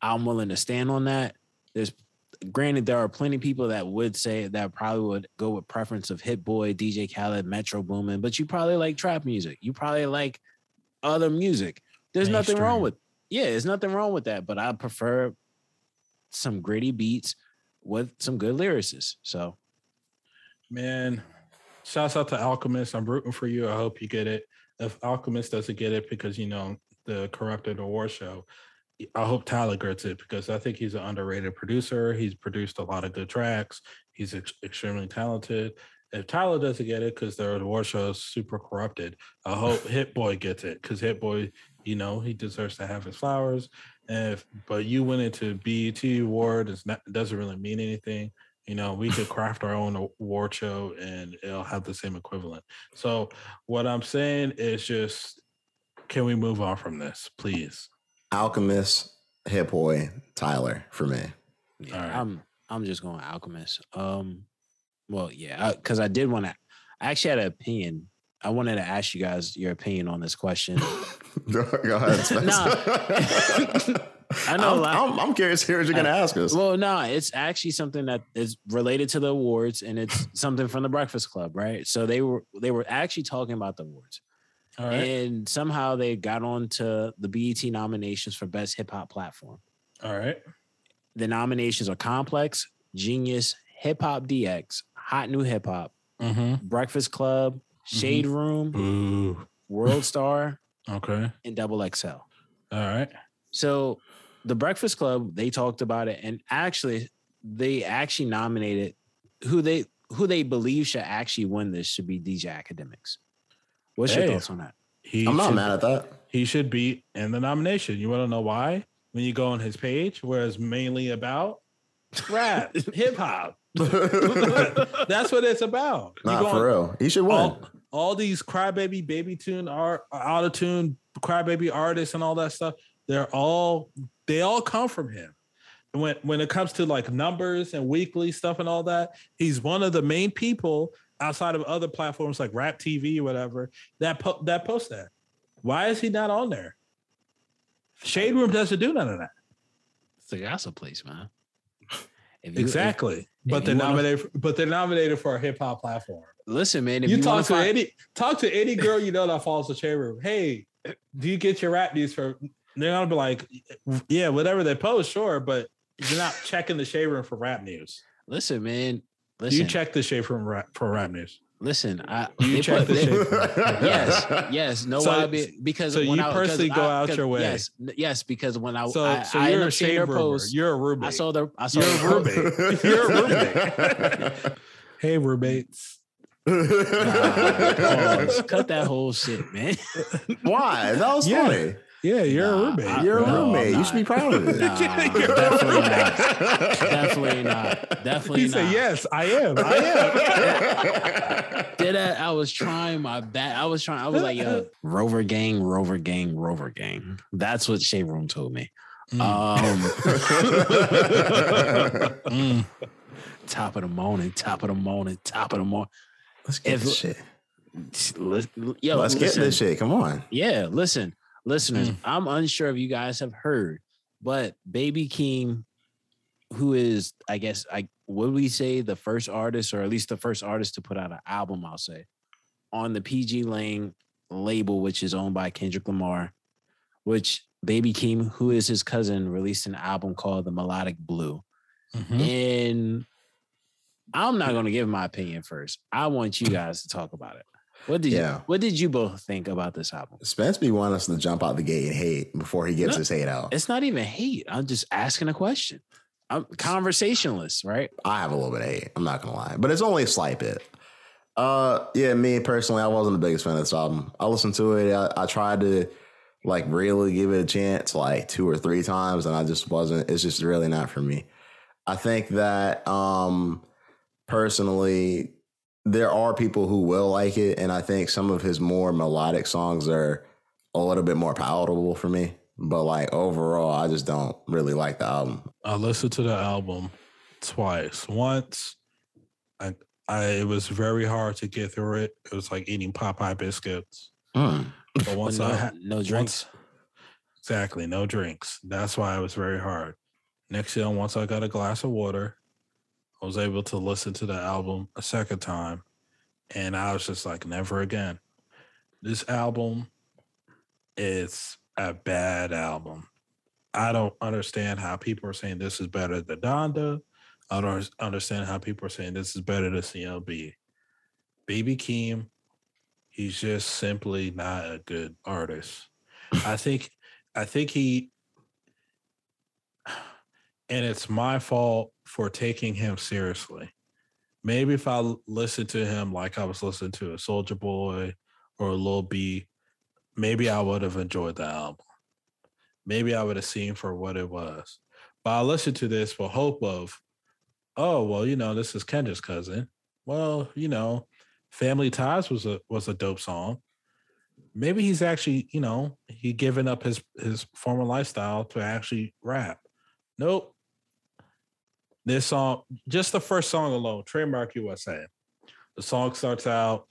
I'm willing to stand on that. There's granted there are plenty of people that would say that probably would go with preference of Hit Boy, DJ Khaled, Metro Boomin, but you probably like trap music. You probably like other music. There's nothing wrong with yeah, there's nothing wrong with that. But I prefer some gritty beats with some good lyricists. So Man, shouts out to Alchemist. I'm rooting for you. I hope you get it. If Alchemist doesn't get it because you know the corrupted award show, I hope Tyler gets it because I think he's an underrated producer. He's produced a lot of good tracks. He's ex- extremely talented. If Tyler doesn't get it because their award show is super corrupted, I hope Hit Boy gets it because Hit Boy, you know, he deserves to have his flowers. And if but you went into BET award, it's not, doesn't really mean anything. You know, we could craft our own award show and it'll have the same equivalent. So what I'm saying is just can we move on from this, please? Alchemist, Hit Boy, Tyler for me. yeah, All right. I'm I'm just going Alchemist. Um well, yeah, because I, did want to I actually had an opinion. I wanted to ask you guys your opinion on this question. Go ahead, Spencer. I know a I'm, lot- I'm, I'm curious here hear what you're going to ask us. Well, no, it's actually something that is related to the awards, and it's something from the Breakfast Club, right? So they were they were actually talking about the awards, All right. and somehow they got on to the BET nominations for Best Hip Hop Platform. All right. The nominations are Complex, Genius, Hip Hop DX, Hot New Hip Hop, Mm-hmm. Breakfast Club, Shade Room, Ooh. World Star, Okay. and Double XL. All right. So the Breakfast Club, they talked about it, and actually, they actually nominated who they who they believe should actually win this should be DJ Akademiks. What's your thoughts on that? He I'm not should, mad at that. he should be in the nomination. You want to know why? When you go on his page, where it's mainly about rap, hip hop. That's what it's about. Not go for real. He should win. all, all these crybaby baby tune art out of tune crybaby artists and all that stuff they're all they all come from him when when it comes to like numbers and weekly stuff and all that he's one of the main people outside of other platforms like rap tv or whatever that po- that post that why is he not on there shade room doesn't do none of that It's a gossip place, man. You- exactly but if they're wanna- nominated but they're nominated for a hip-hop platform listen, man. If you, you, talk wanna find- any talk to any girl you know that follows the shade room. Hey, do you get your rap news from? They're gonna be like, yeah, whatever they post, sure, but you're not checking the shade room for rap news. listen, man. Do Listen, you check the shade room rap, for rap news? listen. I you they check put- the they- shade room? yes, yes. No, So- why? Be, because so when you I, 'cause personally go I- out 'cause- your way. Yes, yes. Because when I So, I, so I you're ended a up seeing shade their post. You're a roommate. I saw the. I saw You're the a roommate. You're a roommate. hey, roommates. Nah. Cut that whole shit, man. Why? That was Yeah. funny. Yeah, you're Nah, a roommate. I- You're a No, I'm roommate. You should be proud of it. Nah, definitely not. Definitely not. Definitely he not. said, "Yes, I am. I am." Did I, I was trying my best. I was trying. I was like, yo, Rover Gang, Rover Gang, Rover Gang. That's what Shade Room told me. Um, Mm. top of the morning, top of the morning, top of the morning. Let's get If- this shit. Lis- Yo, Let's get this shit. Come on. Yeah, listen, listeners, Mm. I'm unsure if you guys have heard, but Baby Keem, who is, I guess, I would we say the first artist, or at least the first artist to put out an album, I'll say, on the pgLang label, which is owned by Kendrick Lamar, which Baby Keem, who is his cousin, released an album called The Melodic Blue. Mhm. And I'm not going to give my opinion first. I want you guys to talk about it. What did Yeah. you What did you both think about this album? Spence be wanting us to jump out the gate and hate before he gets No. his hate out. It's not even hate. I'm just asking a question. I'm conversationalist, right? I have a little bit of hate. I'm not gonna lie, but it's only a slight bit. Uh, yeah, me personally, I wasn't the biggest fan of this album. I listened to it. I, I tried to like really give it a chance, like two or three times, and I just wasn't. It's just really not for me. I think that um personally, there are people who will like it, and I think some of his more melodic songs are a little bit more palatable for me. But like overall, I just don't really like the album. I listened to the album twice. Once, I, I it was very hard to get through it. It was like eating Popeye biscuits. Hmm. But once no, I had no drinks. once- exactly, no drinks. That's why it was very hard. Next year, once I got a glass of water, I was able to listen to the album a second time, and I was just like, never again. This album is a bad album. I don't understand how people are saying this is better than Donda. I don't understand how people are saying this is better than CLB. Baby Keem, he's just simply not a good artist. I think I think he and it's my fault for taking him seriously. Maybe if I listened to him like I was listening to a Soulja Boy or a Lil B, maybe I would have enjoyed the album. Maybe I would have seen for what it was. But I listened to this for hope of, oh well, you know, this is Kendra's cousin. Well, you know, Family Ties was a was a dope song. Maybe he's actually, you know, he given up his his former lifestyle to actually rap. Nope. This song, just the first song alone, Trademark USA. The song starts out,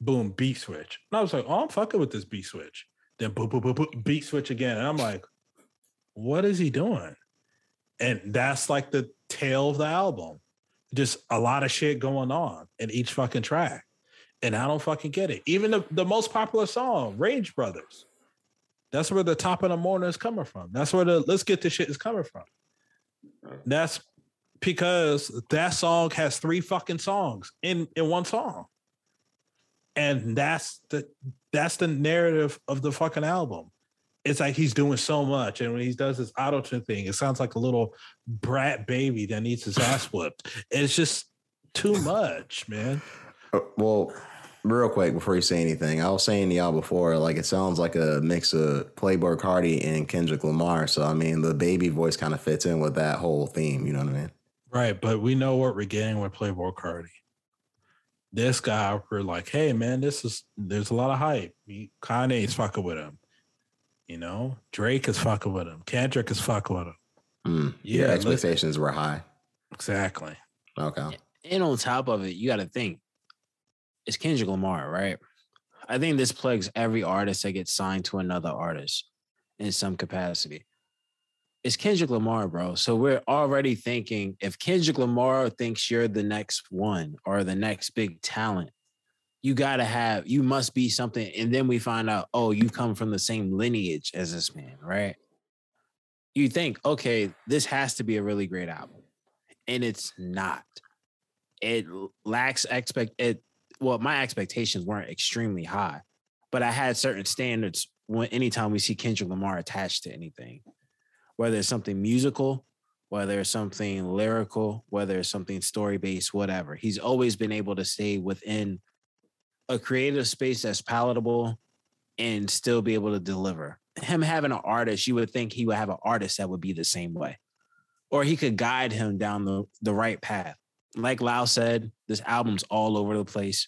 boom, beat switch. And I was like, oh, I'm fucking with this beat switch. Then boom, boom, boom, boom, beat switch again. And I'm like, what is he doing? And that's like the tail of the album. Just a lot of shit going on in each fucking track. And I don't fucking get it. Even the, the most popular song, Range Brothers. That's where the top of the morning is coming from. That's where the let's get this shit is coming from. That's because that song has three fucking songs in in one song. And that's the that's the narrative of the fucking album. It's like he's doing so much, and when he does this auto tune thing, it sounds like a little brat baby that needs his ass whipped. It's just too much, man. Uh, Well, real quick before you say anything, I was saying to y'all before, like it sounds like a mix of Playboi Carti and Kendrick Lamar. So I mean, the baby voice kind of fits in with that whole theme. You know what I mean? Right, but we know what we're getting with Playboi Carti. This guy, we're like, hey man, this is there's a lot of hype. He- Kanye's fucking with him. You know, Drake is fucking with him. Kendrick is fucking with him. Mm. Yeah, Yeah, let's- expectations were high. Exactly. Okay. And on top of it, you got to think it's Kendrick Lamar, right? I think this plagues every artist that gets signed to another artist in some capacity. It's Kendrick Lamar, bro. So we're already thinking if Kendrick Lamar thinks you're the next one or the next big talent, you got to have, you must be something. And then we find out, oh, you come from the same lineage as this man, right? You think, okay, this has to be a really great album. And it's not it lacks expect it well my expectations weren't extremely high but i had certain standards when anytime we see kendrick lamar attached to anything whether it's something musical whether it's something lyrical whether it's something story based whatever. He's always been able to stay within a creative space that's palatable and still be able to deliver. Him having an artist you would think he would have an artist that would be the same way. Or he could guide him down the, the right path. Like Lau said, this album's all over the place.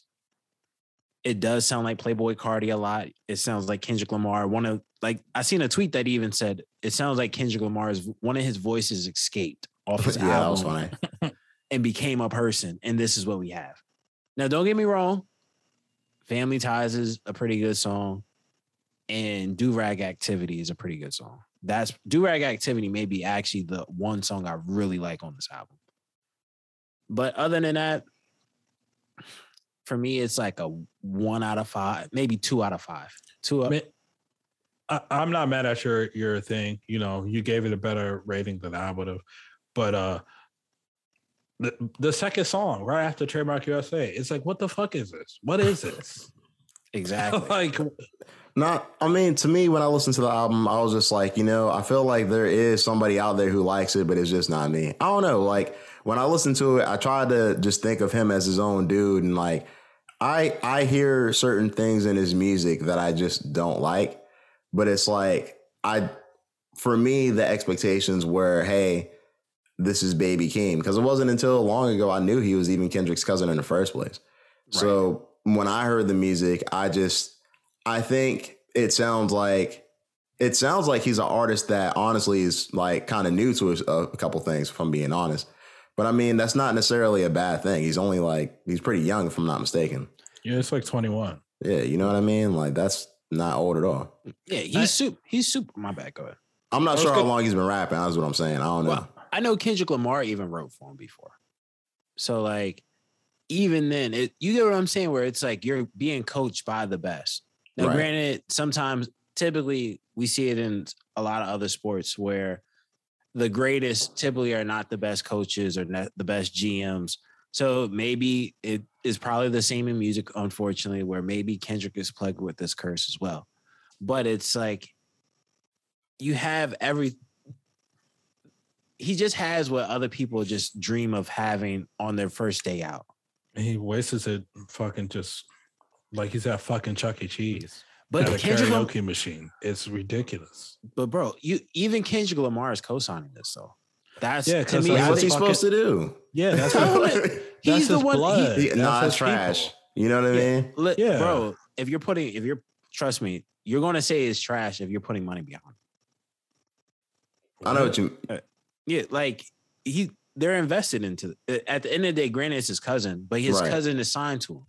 It does sound like Playboi Carti a lot. It sounds like Kendrick Lamar. One of like I seen a tweet that even said it sounds like Kendrick Lamar's one of his voices escaped off his yeah, album and became a person, and this is what we have. Now, don't get me wrong. Family Ties is a pretty good song, and Durag Activity is a pretty good song. That's Durag Activity may be actually the one song I really like on this album. But other than that, for me, it's like a one out of five, maybe two out of five. Two I up. mean, I, I'm not mad at your your thing. You know, you gave it a better rating than I would have. But uh the the second song right after Trademark USA, it's like, what the fuck is this? What is this? Exactly. like, Not, I mean, to me, when I listened to the album, I was just like, you know, I feel like there is somebody out there who likes it, but it's just not me. I don't know. Like when I listen to it, I try to just think of him as his own dude, and like, I I hear certain things in his music that I just don't like, but it's like I, for me, the expectations were, hey, this is Baby Keem, because it wasn't until long ago I knew he was even Kendrick's cousin in the first place. So when I heard the music, I just I think it sounds like it sounds like he's an artist that honestly is like kind of new to a, a couple things, if I'm being honest. But I mean, that's not necessarily a bad thing. He's only like he's pretty young, if I'm not mistaken. yeah, it's like 21. Yeah, you know what I mean. Like that's not old at all. Yeah, he's super. He's super. My bad. Go ahead. I'm not That was sure how long he's been rapping. That's what I'm saying. I don't know. Well, I know Kendrick Lamar even wrote for him before. So like, even then, it you get what I'm saying? Where it's like you're being coached by the best. Now, Right. granted, sometimes, typically, we see it in a lot of other sports where the greatest typically are not the best coaches or the best GMs. So maybe it is probably the same in music, unfortunately, where maybe Kendrick is plagued with this curse as well. But it's like you have every he just has what other people just dream of having on their first day out. He wastes it fucking just like he's at fucking Chuck E. Cheese. But at a Kendrick, Lam- karaoke machine. It's ridiculous. but bro, you even Kendrick Lamar is co-signing this though. That's Yeah, to 'cause, me. like, I What's he think- supposed to do? Yeah, that's what, him that's he's the his one. blood. He, He- nah, That's it's his trash. people. You know what I Yeah. mean? li- Yeah. bro, if you're putting, if you're trust me, you're going to say it's trash if you're putting money behind. I know what you. Uh, yeah, like he, they're invested into. Uh, at the end of the day, granted, it's his cousin, but his Right. cousin is signed to him.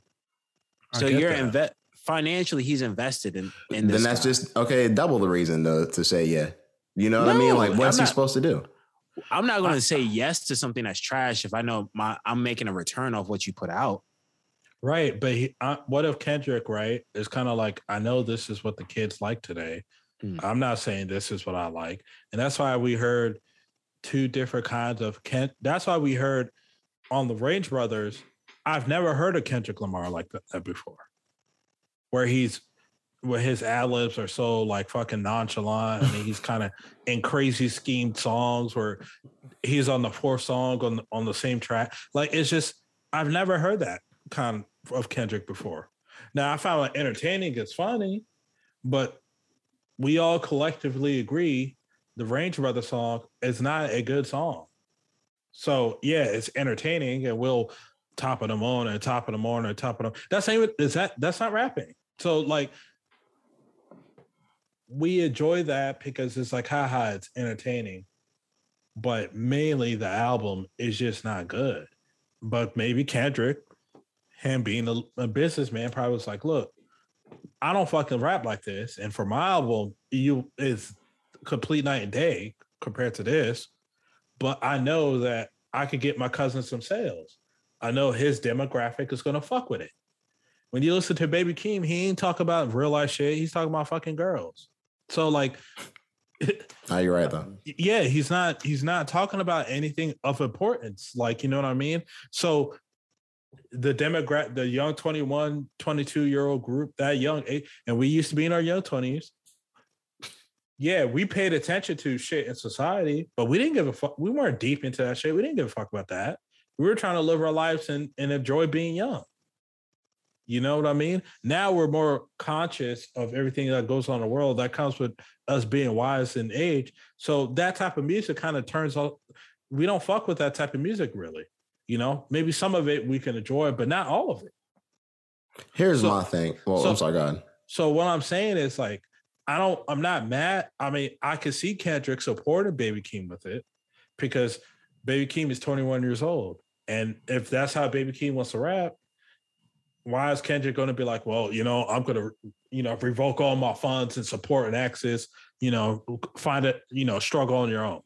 So you're that. invest financially. He's invested in. in this Then that's guy. just okay. Double the reason to to say yeah. You know what I mean? Like, what's I'm he supposed to do? I'm not going to say yes to something that's trash if I know my I'm making a return off what you put out. Right, but he, uh, what if Kendrick, right, is kind of like, I know this is what the kids like today. Hmm. I'm not saying this is what I like, and that's why we heard two different kinds of Kent. That's why we heard on the Range Brothers. I've never heard of Kendrick Lamar like that, that before, where he's where his ad libs are so like fucking nonchalant, and he's kind of in crazy schemed songs where he's on the fourth song on on the same track. Like it's just I've never heard that kind of Kendrick before. Now I found it entertaining, it's funny, but we all collectively agree the Range Brother song is not a good song. So yeah, it's entertaining and we'll top of the morning, and top of the morning, and top of the that's even is that that's not rapping. So like we enjoy that because it's like haha, it's entertaining. But mainly the album is just not good. But maybe Kendrick, him being a, a businessman, probably was like, look, I don't fucking rap like this. And for my album, you is complete night and day compared to this. But I know that I could get my cousin some sales. I know his demographic is gonna fuck with it. When you listen to Baby Keem, he ain't talk about real life shit. He's talking about fucking girls. So like, Are you're right though? yeah, he's not he's not talking about anything of importance. Like, you know what I mean? So the demographic, the young 21, 22 year old group, that young and we used to be in our young 20s. Yeah, we paid attention to shit in society, but we didn't give a fuck. We weren't deep into that shit. We didn't give a fuck about that. We were trying to live our lives and, and enjoy being young. You know what I mean? Now we're more conscious of everything that goes on in the world. That comes with us being wise in age. So that type of music kind of turns out. We don't fuck with that type of music really. You know, maybe some of it we can enjoy, but not all of it. Here's So- my thing. Well, so- I'm sorry, go ahead. So what I'm saying is like, I don't, I'm not mad. I mean, I can see Kendrick supporting Baby Keem with it because Baby Keem is 21 years old. And if that's how Baby Keem wants to rap, why is Kendrick going to be like, well, you know, I'm going to, you know, revoke all my funds and support and access, you know, find it, you know, struggle on your own.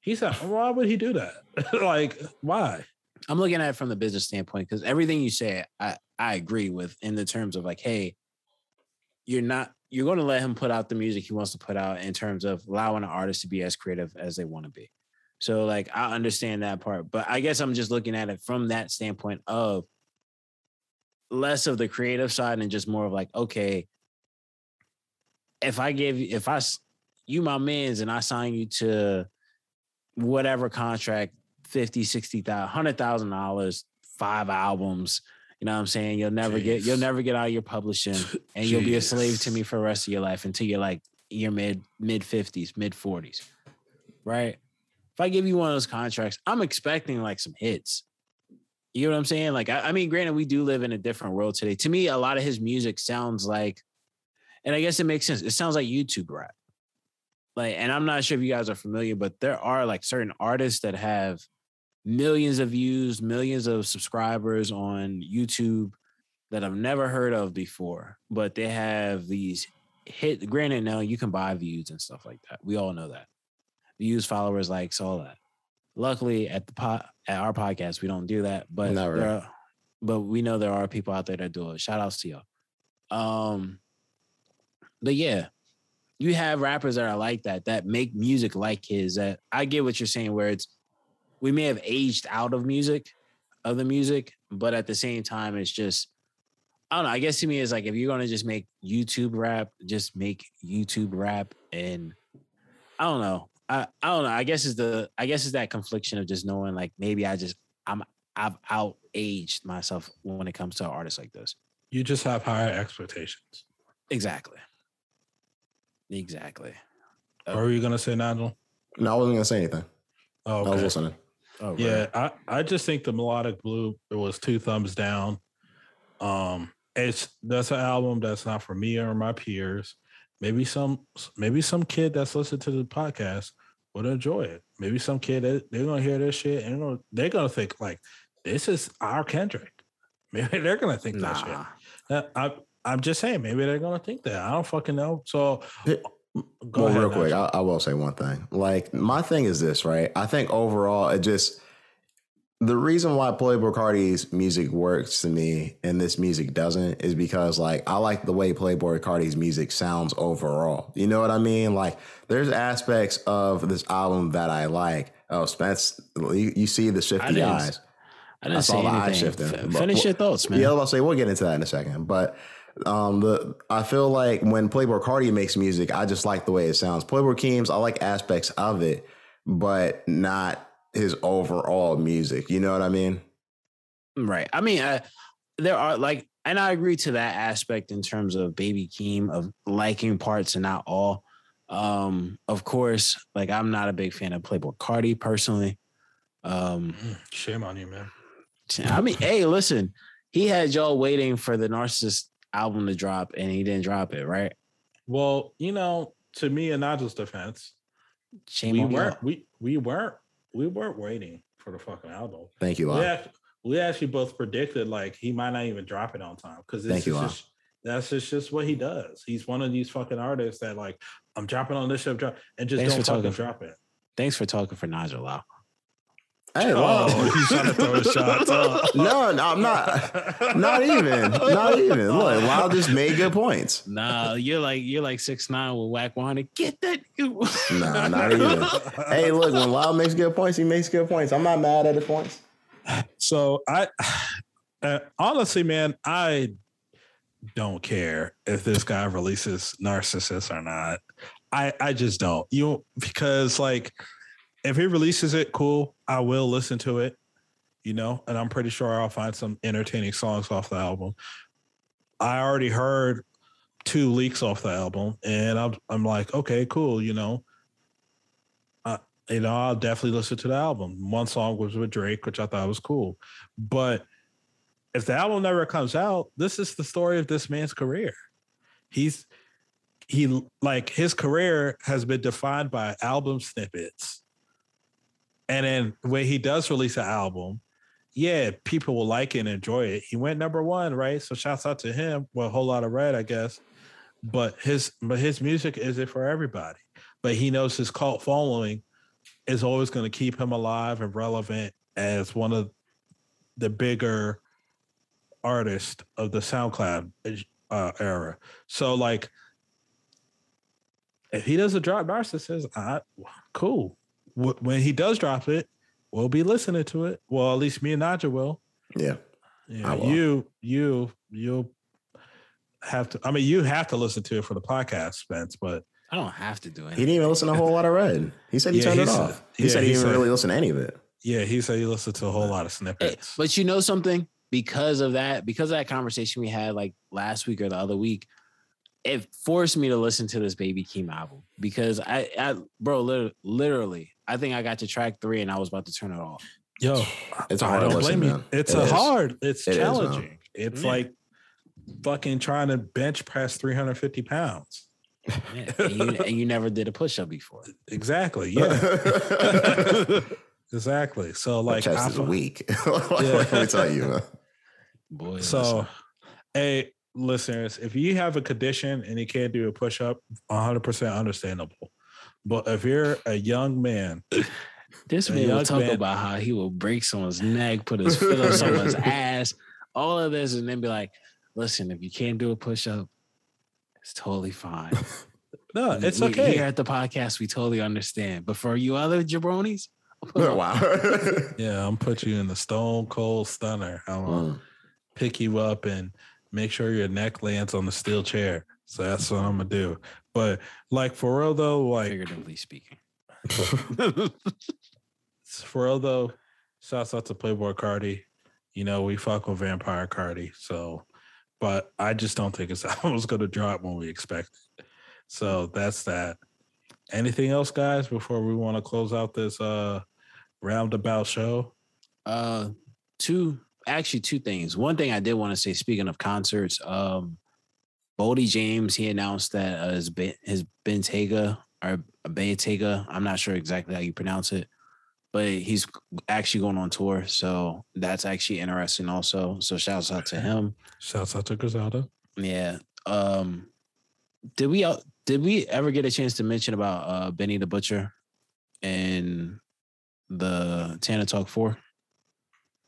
He said, why would he do that? like, why? I'm looking at it from the business standpoint because everything you say, I I agree with in the terms of like, hey, you're not you're going to let him put out the music he wants to put out in terms of allowing an artist to be as creative as they want to be. So like I understand that part, but I guess I'm just looking at it from that standpoint of less of the creative side and just more of like, okay, if I give you if I, you my man's and I sign you to whatever contract 50 60 100000 dollars five albums you know what i'm saying? You'll never get you'll never get out of your publishing and you'll be a slave to me for the rest of your life until you're like your mid mid 50s mid 40s right? If i give you one of those contracts i'm expecting like some hits you know what i'm saying like I, I mean granted we do live in a different world today to me a lot of his music sounds like and i guess it makes sense it sounds like youtube rap like and i'm not sure if you guys are familiar but there are like certain artists that have millions of views millions of subscribers on youtube that i've never heard of before but they have these hit. Granted, now you can buy views and stuff like that. We all know that. Views, followers, likes, all that. Luckily, at the pot at our podcast, we don't do that. But there are, but we know there are people out there that do it. Shout outs to y'all. Um, but yeah, you have rappers that are like that that make music like his. That I get what you're saying, where it's we may have aged out of music, of the music, but at the same time, it's just I don't know. I guess to me, it's like if you're gonna just make YouTube rap, just make YouTube rap, and I don't know. I, I don't know. I guess it's the I guess it's that confliction of just knowing like maybe I just I'm I've out aged myself when it comes to artists like this. You just have higher expectations. Exactly. Exactly. What were you gonna say, Nigel? No, I wasn't gonna say anything. Oh, I was okay. listening. Oh, right. Yeah, I, I just think the melodic blue it was two thumbs down. Um, it's that's an album that's not for me or my peers. Maybe some maybe some kid that's listening to the podcast would enjoy it. Maybe some kid that- they're gonna hear this shit and they're gonna, they're gonna think like this is our Kendrick. Maybe they're gonna think that shit. Nah. Uh, I I'm just saying maybe they're gonna think that. I don't fucking know. So Hey, go well, ahead. real quick, I, I will say one thing. Like, my thing is this, right? I think overall, it just the reason why Playboi Carti's music works to me and this music doesn't is because, like, I like the way Playboi Carti's music sounds overall. You know what I mean? Like, there's aspects of this album that I like. Oh, Spence, you, you see the I shifty didn't- eyes. I didn't I saw the eye anything. shifting. F- finish your thoughts, man. Yeah, I'll say we'll get into that in a second, but um, the I feel like when Playboi Carti makes music, I just like the way it sounds. Playboy Keems, I like aspects of it, but not his overall music. You know what I mean? Right. I mean, uh, there are like, and I agree to that aspect in terms of Baby Keem of liking parts and not all. Um, of course, like I'm not a big fan of Playboi Carti personally. Um, Mm, Shame on you, man. I mean, hey, listen, he had y'all waiting for the Narcissist album to drop, and he didn't drop it, right? Well, you know, to me in Nigel's defense, Shame we on y'all. weren't we we weren't we weren't waiting for the fucking album. Thank you, We, Lon. act, we actually both predicted like he might not even drop it on time because Thank you, just that's just, just what he does. He's one of these fucking artists that like I'm dropping on this show, drop and just Thanks don't fucking talking. drop it. Thanks for talking for Nigel Lau. Hey, Oh, he's trying to throw his shots. up. no, no, I'm not. Not even. Not even. Look, Lyle just made good points. Nah, you're like you're like six nine with whack one hundred. Get that. Nah, not even. Hey, look, when Lyle makes good points, he makes good points. I'm not mad at the points. So I uh, honestly, man, I don't care if this guy releases Narcissus or not. I I just don't. You because like if he releases it, cool. I will listen to it. You know, and I'm pretty sure I'll find some entertaining songs off the album. I already heard two leaks off the album, and I'm I'm like, okay, cool. You know, you know, I'll definitely listen to the album. One song was with Drake, which I thought was cool, but if the album never comes out, this is the story of this man's career. He's he like his career has been defined by album snippets. And then when he does release an album, yeah, people will like it and enjoy it. He went number one, right? So shouts out to him. Well, a whole lot of red, I guess. But his but his music isn't for everybody. But he knows his cult following is always going to keep him alive and relevant as one of the bigger artists of the SoundCloud uh, era. So like, if he doesn't drop Narcissus, I, cool. Wh- When he does drop it, we'll be listening to it. Well, at least me and Naja will. Yeah. Yeah, I will. you, you, you'll have to. I mean, you have to listen to it for the podcast, Spence. But I don't have to do it. He didn't even listen to a whole lot of red. He said he Yeah, turned he it said- off. He yeah, said he, he didn't said- really listen to any of it. yeah, he said he listened to a whole lot of Hey, snippets. but you know something? Because of that, because of that conversation we had like last week or the other week, it forced me to listen to this Baby Keem album because I, I bro, lit- literally, I think I got to track three and I was about to turn it off. Yo, It's a I hard don't blame you. It's It a is. hard. It's It is, man. challenging. it's Yeah. like fucking trying to bench press 350 pounds. Yeah, and, you, and you never did a push up before. Exactly. Yeah. exactly. So My like, chest I is fu- weak. Let me tell you, man. Boy, so, listen. hey, listeners, if you have a condition and you can't do a push up, 100% understandable. But if you're a young man, This A man will talk man- about how he will break someone's neck, put his foot on someone's ass, all of this, and then be like, listen, if you can't do a push up, it's totally fine. no, it's We- okay. Here at the podcast, we totally understand. But for you other jabronis, wow. Yeah, I'm put you in the stone cold stunner. I'm gonna Mm. pick you up and make sure your neck lands on the steel chair. So that's what I'm gonna do. But like for real though, like figuratively speaking. for real though, shouts out to Playboi Carti. You know, we fuck with Vampire Carti. So, but I just don't think it's album's gonna drop when we expect it. So that's that. Anything else, guys, before we want to close out this uh roundabout show? Uh, two actually two things. One thing I did want to say, speaking of concerts, um, Boldy James he announced that uh, his Ben- his Bentayga or Bentayga, I'm not sure exactly how you pronounce it, but he's actually going on tour, so that's actually interesting. Also, so shouts out to him. Shouts out to Griselda. Yeah. Um, did we uh, did we ever get a chance to mention about uh Benny the Butcher and the Tana Talk Four?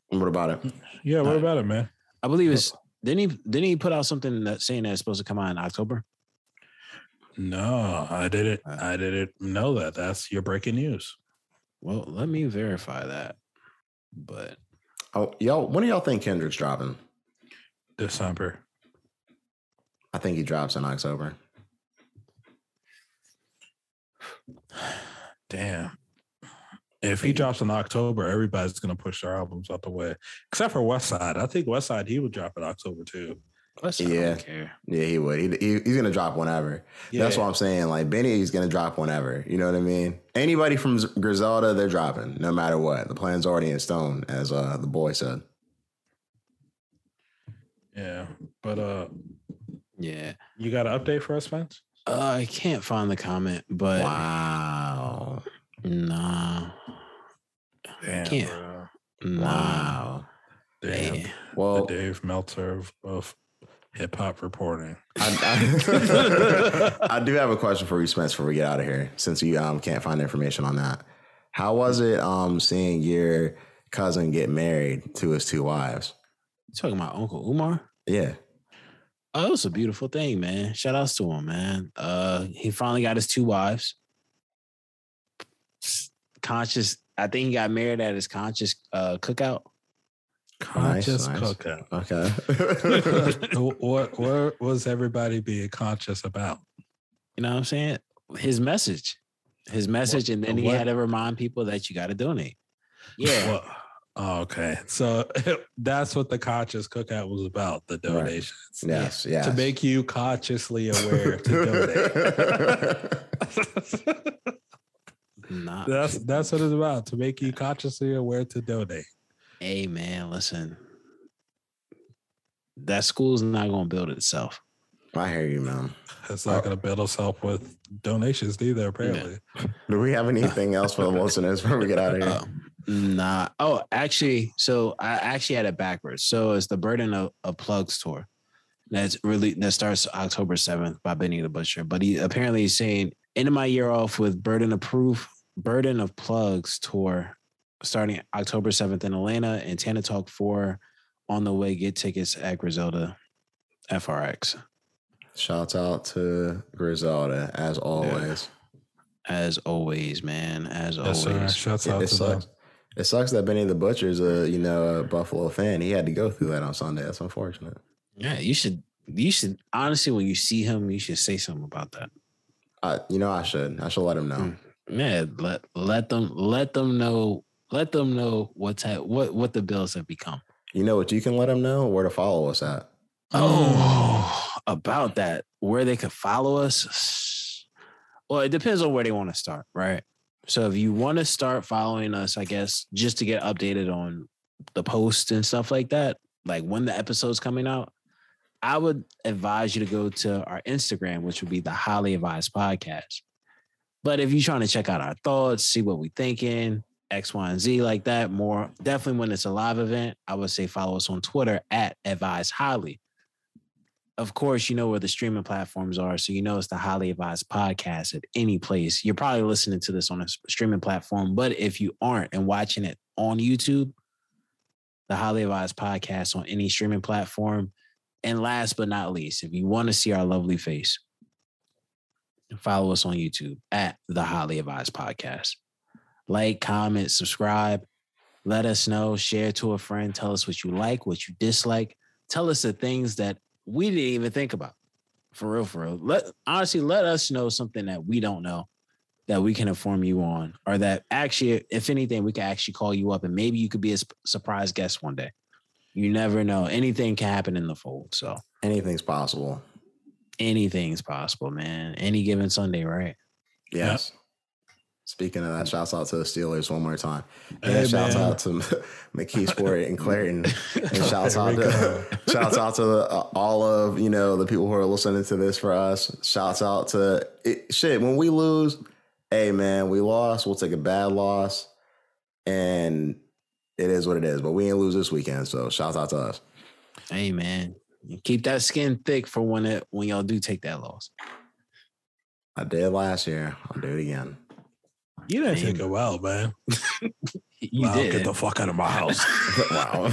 what about it? Yeah, what Uh, about it, man? I believe it's didn't he didn't he put out something that saying that it's supposed to come out in October? No, I didn't. Uh, I didn't know that. That's your breaking news. Well, let me verify that. But Oh, y'all, when do y'all think Kendrick's dropping? December. I think he drops in October. Damn. If he drops in October, everybody's gonna push their albums out the way, except for Westside. I think Westside he would drop in October too. let's I Yeah. don't care. Yeah, he would. He, he, he's gonna drop whenever. That's what I'm saying. Like Benny, he's gonna drop whenever. You know what I mean? Anybody from Griselda, they're dropping no matter what. The plan's already in stone, as uh, the boy said. Yeah, but uh, Yeah. you got an update for us, Spence? Uh, I can't find the comment, but Wow, nah. Damn, can't. bro. Wow. Damn, Yeah. Well, the Dave Meltzer of, of hip hop reporting. I, I, I do have a question for you, Spence, before we get out of here, since you um, can't find information on that. How was it um, seeing your cousin get married to his two wives? You talking about Uncle Umar? Yeah. Oh, it was a beautiful thing, man. Shout outs to him, man. Uh he finally got his two wives. Conscious, I think he got married at his conscious uh cookout. Conscious nice. cookout. Okay. what what was everybody being conscious about? You know what I'm saying? His message. His message, and then he what? had to remind people that you gotta donate. Yeah. Well, oh, okay. So that's what the conscious cookout was about, the donations. yes. Yes. To make you consciously aware to donate. Not that's that's what it's about. To make you consciously aware to donate. hey man, listen. That school's not gonna build itself. I hear you, man. It's not going to build itself with donations either. Apparently, Do we have anything else for the listeners before we get out of here? Uh, nah. Oh, actually, so I actually had it backwards. So it's the Burden of, of Plugs tour. That's really that starts October 7th by Benny the Butcher. But he apparently is saying ending my year off with Burden of Proof, Burden of Plugs tour starting October 7th in Atlanta and Tana Talk 4 on the way. Get tickets at Griselda FRX. Shouts out to Griselda as always. As always, man. As yes, sir. always. Shouts It, out it to them. sucks. It sucks that Benny the Butcher's a you know a Buffalo fan. He had to go through that on Sunday. That's unfortunate. Yeah, you should you should honestly when you see him, you should say something about that. I, you know I should. I should let him know. Mm. Yeah, let let them let them know let them know what's ha- what what the bills have become. You know what you can let them know where to follow us at. Oh, about that, where they could follow us. Well, it depends on where they want to start, right? So if you want to start following us, I guess just to get updated on the post and stuff like that, like when the episode's coming out, I would advise you to go to our Instagram, which would be the Highly Advised Podcast. But if you're trying to check out our thoughts, see what we're thinking, X, Y, and Z like that, more definitely when it's a live event, I would say follow us on Twitter at Advised Highly. of course, you know where the streaming platforms are. So you know it's the Highly Advised podcast at any place. You're probably listening to this on a streaming platform. But if you aren't and watching it on YouTube, the Highly Advised podcast on any streaming platform. And last but not least, if you want to see our lovely face, follow us on YouTube at the Highly Advised Podcast. Like, comment, subscribe. Let us know, share to a friend. Tell us what you like, what you dislike. Tell us the things that we didn't even think about. For real, for real. Let honestly let us know something that we don't know that we can inform you on, or that actually, if anything, we can actually call you up and maybe you could be a surprise guest one day. You never know. Anything can happen in the fold. So anything's possible. Anything's possible, man. Any given Sunday, right? Yes. Yep. Speaking of that, shouts out to the Steelers one more time. And hey, shouts out to McKeesport and Clairton. And shouts out to shouts out to the, uh, all of you know the people who are listening to this for us. Shouts out to it, shit. When we lose, hey man, we lost. We'll take a bad loss, and it is what it is. But we ain't lose this weekend, so shouts out to us. Hey man, keep that skin thick for when it when y'all do take that loss. I did last year. I'll do it again. You didn't take a while, man. you wow, did. Get the fuck out of my house. wow.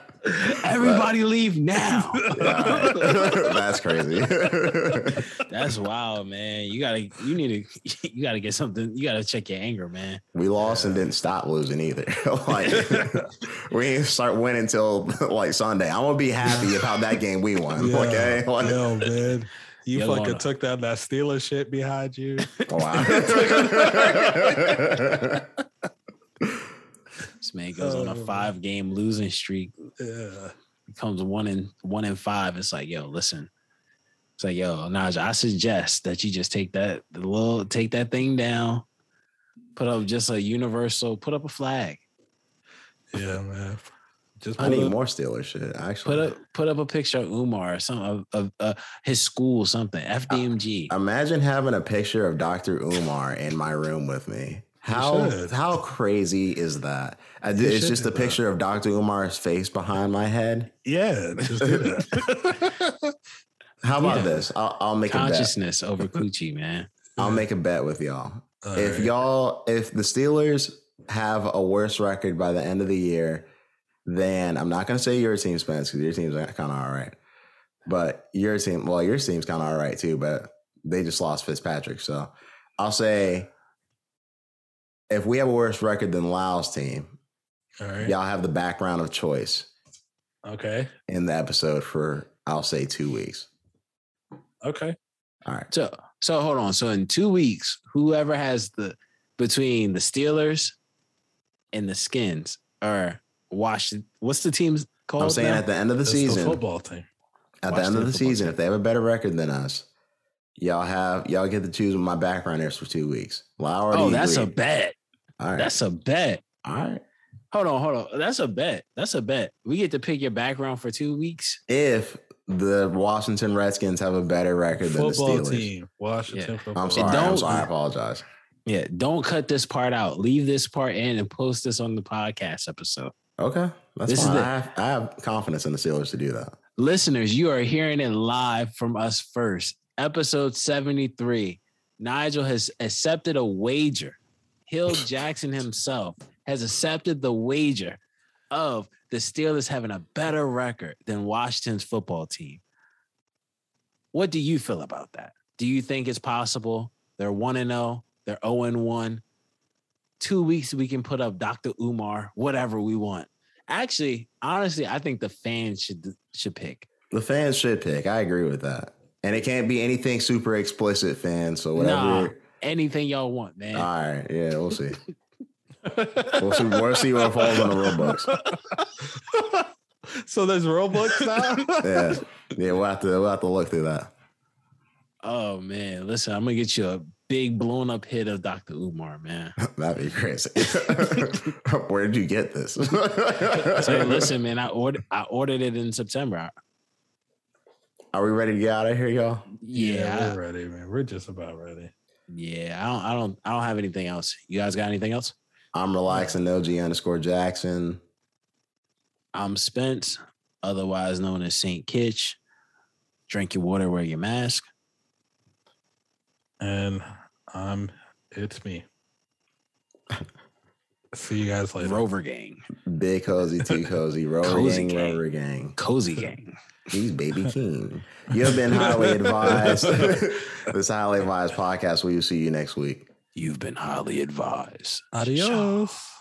Everybody leave now. That's crazy. That's wild, man. You gotta, you need to, you gotta get something. You gotta check your anger, man. We lost yeah. and didn't stop losing either. like we didn't start winning until like Sunday. I'm gonna be happy about that game we won. Yeah. Okay, like, Yo, man. You You're fucking took down that Steelers shit behind you. Wow. This man goes on a five game losing streak. Yeah. Becomes one in one in five. It's like, yo, listen. It's like, yo, Naja, I suggest that you just take that the little take that thing down, put up just a universal, put up a flag. Yeah, man. Just I need up, more Steelers shit. Actually, put up put up a picture of Umar or some of, of uh, his school, something FDMG. Uh, imagine having a picture of Dr. Umar in my room with me. How how crazy is that? Uh, it's just a picture that. of Dr. Umar's face behind my head. Yeah, just that. how about yeah. this? I'll, I'll make consciousness over coochie, man. I'll make a bet with y'all. All if right. y'all, if the Steelers have a worse record by the end of the year then I'm not going to say your team Spence because your team's kind of all right. But your team, well, your team's kind of all right too, but they just lost Fitzpatrick. So I'll say if we have a worse record than Lau's team, y'all have the background of choice. Okay. In the episode for I'll say two weeks. Okay. All right. So so hold on. So in two weeks, whoever has the between the Steelers and the Skins, or Washington. What's the team's called? I'm saying now? at the end of the season, the football team. At Washington the end of the season, team. if they have a better record than us, y'all have y'all get to choose my background backgrounders for two weeks. Well, oh, that's agreed. a bet. All right, that's a bet. All right. Hold on, hold on. That's a bet. That's a bet. We get to pick your background for two weeks. If the Washington Redskins have a better record football than the Steelers. Team. Washington yeah. I'm sorry. I'm sorry. I apologize. Yeah, don't cut this part out. Leave this part in and post this on the podcast episode. Okay, that's this fine. Is the, I, have, I have confidence in the Steelers to do that. Listeners, you are hearing it live from us first. Episode 73. Nigel has accepted a wager. Hill Jackson himself has accepted the wager of the Steelers having a better record than Washington's football team. What do you feel about that? Do you think it's possible? They're 1 0, they're 0 1 two weeks we can put up Dr. Umar, whatever we want. Actually, honestly, I think the fans should should pick. The fans should pick. I agree with that. And it can't be anything super explicit, fans. So whatever. Nah, anything y'all want, man. All right. Yeah, we'll see. we'll see. We'll see what falls on the books. so there's books now. yeah, yeah. We'll have to we'll have to look through that. Oh man, listen, I'm gonna get you a big blown up hit of Dr. Umar, man. That'd be crazy. Where did you get this? so listen, man, I ordered I ordered it in September. Are we ready to get out of here, y'all? Yeah, yeah we're ready, man. We're just about ready. Yeah, I don't I don't I don't have anything else. You guys got anything else? I'm relaxing LG underscore Jackson. I'm Spence otherwise known as Saint Kitch. Drink your water, wear your mask. And I'm. it's me. See you guys later. Rover Gang, Big cozy, too cozy. Rover Cozy gang, gang. rover gang. Cozy Gang. He's baby king. You have been highly advised. this highly advised podcast. We will see you next week. You've been highly advised. Adios.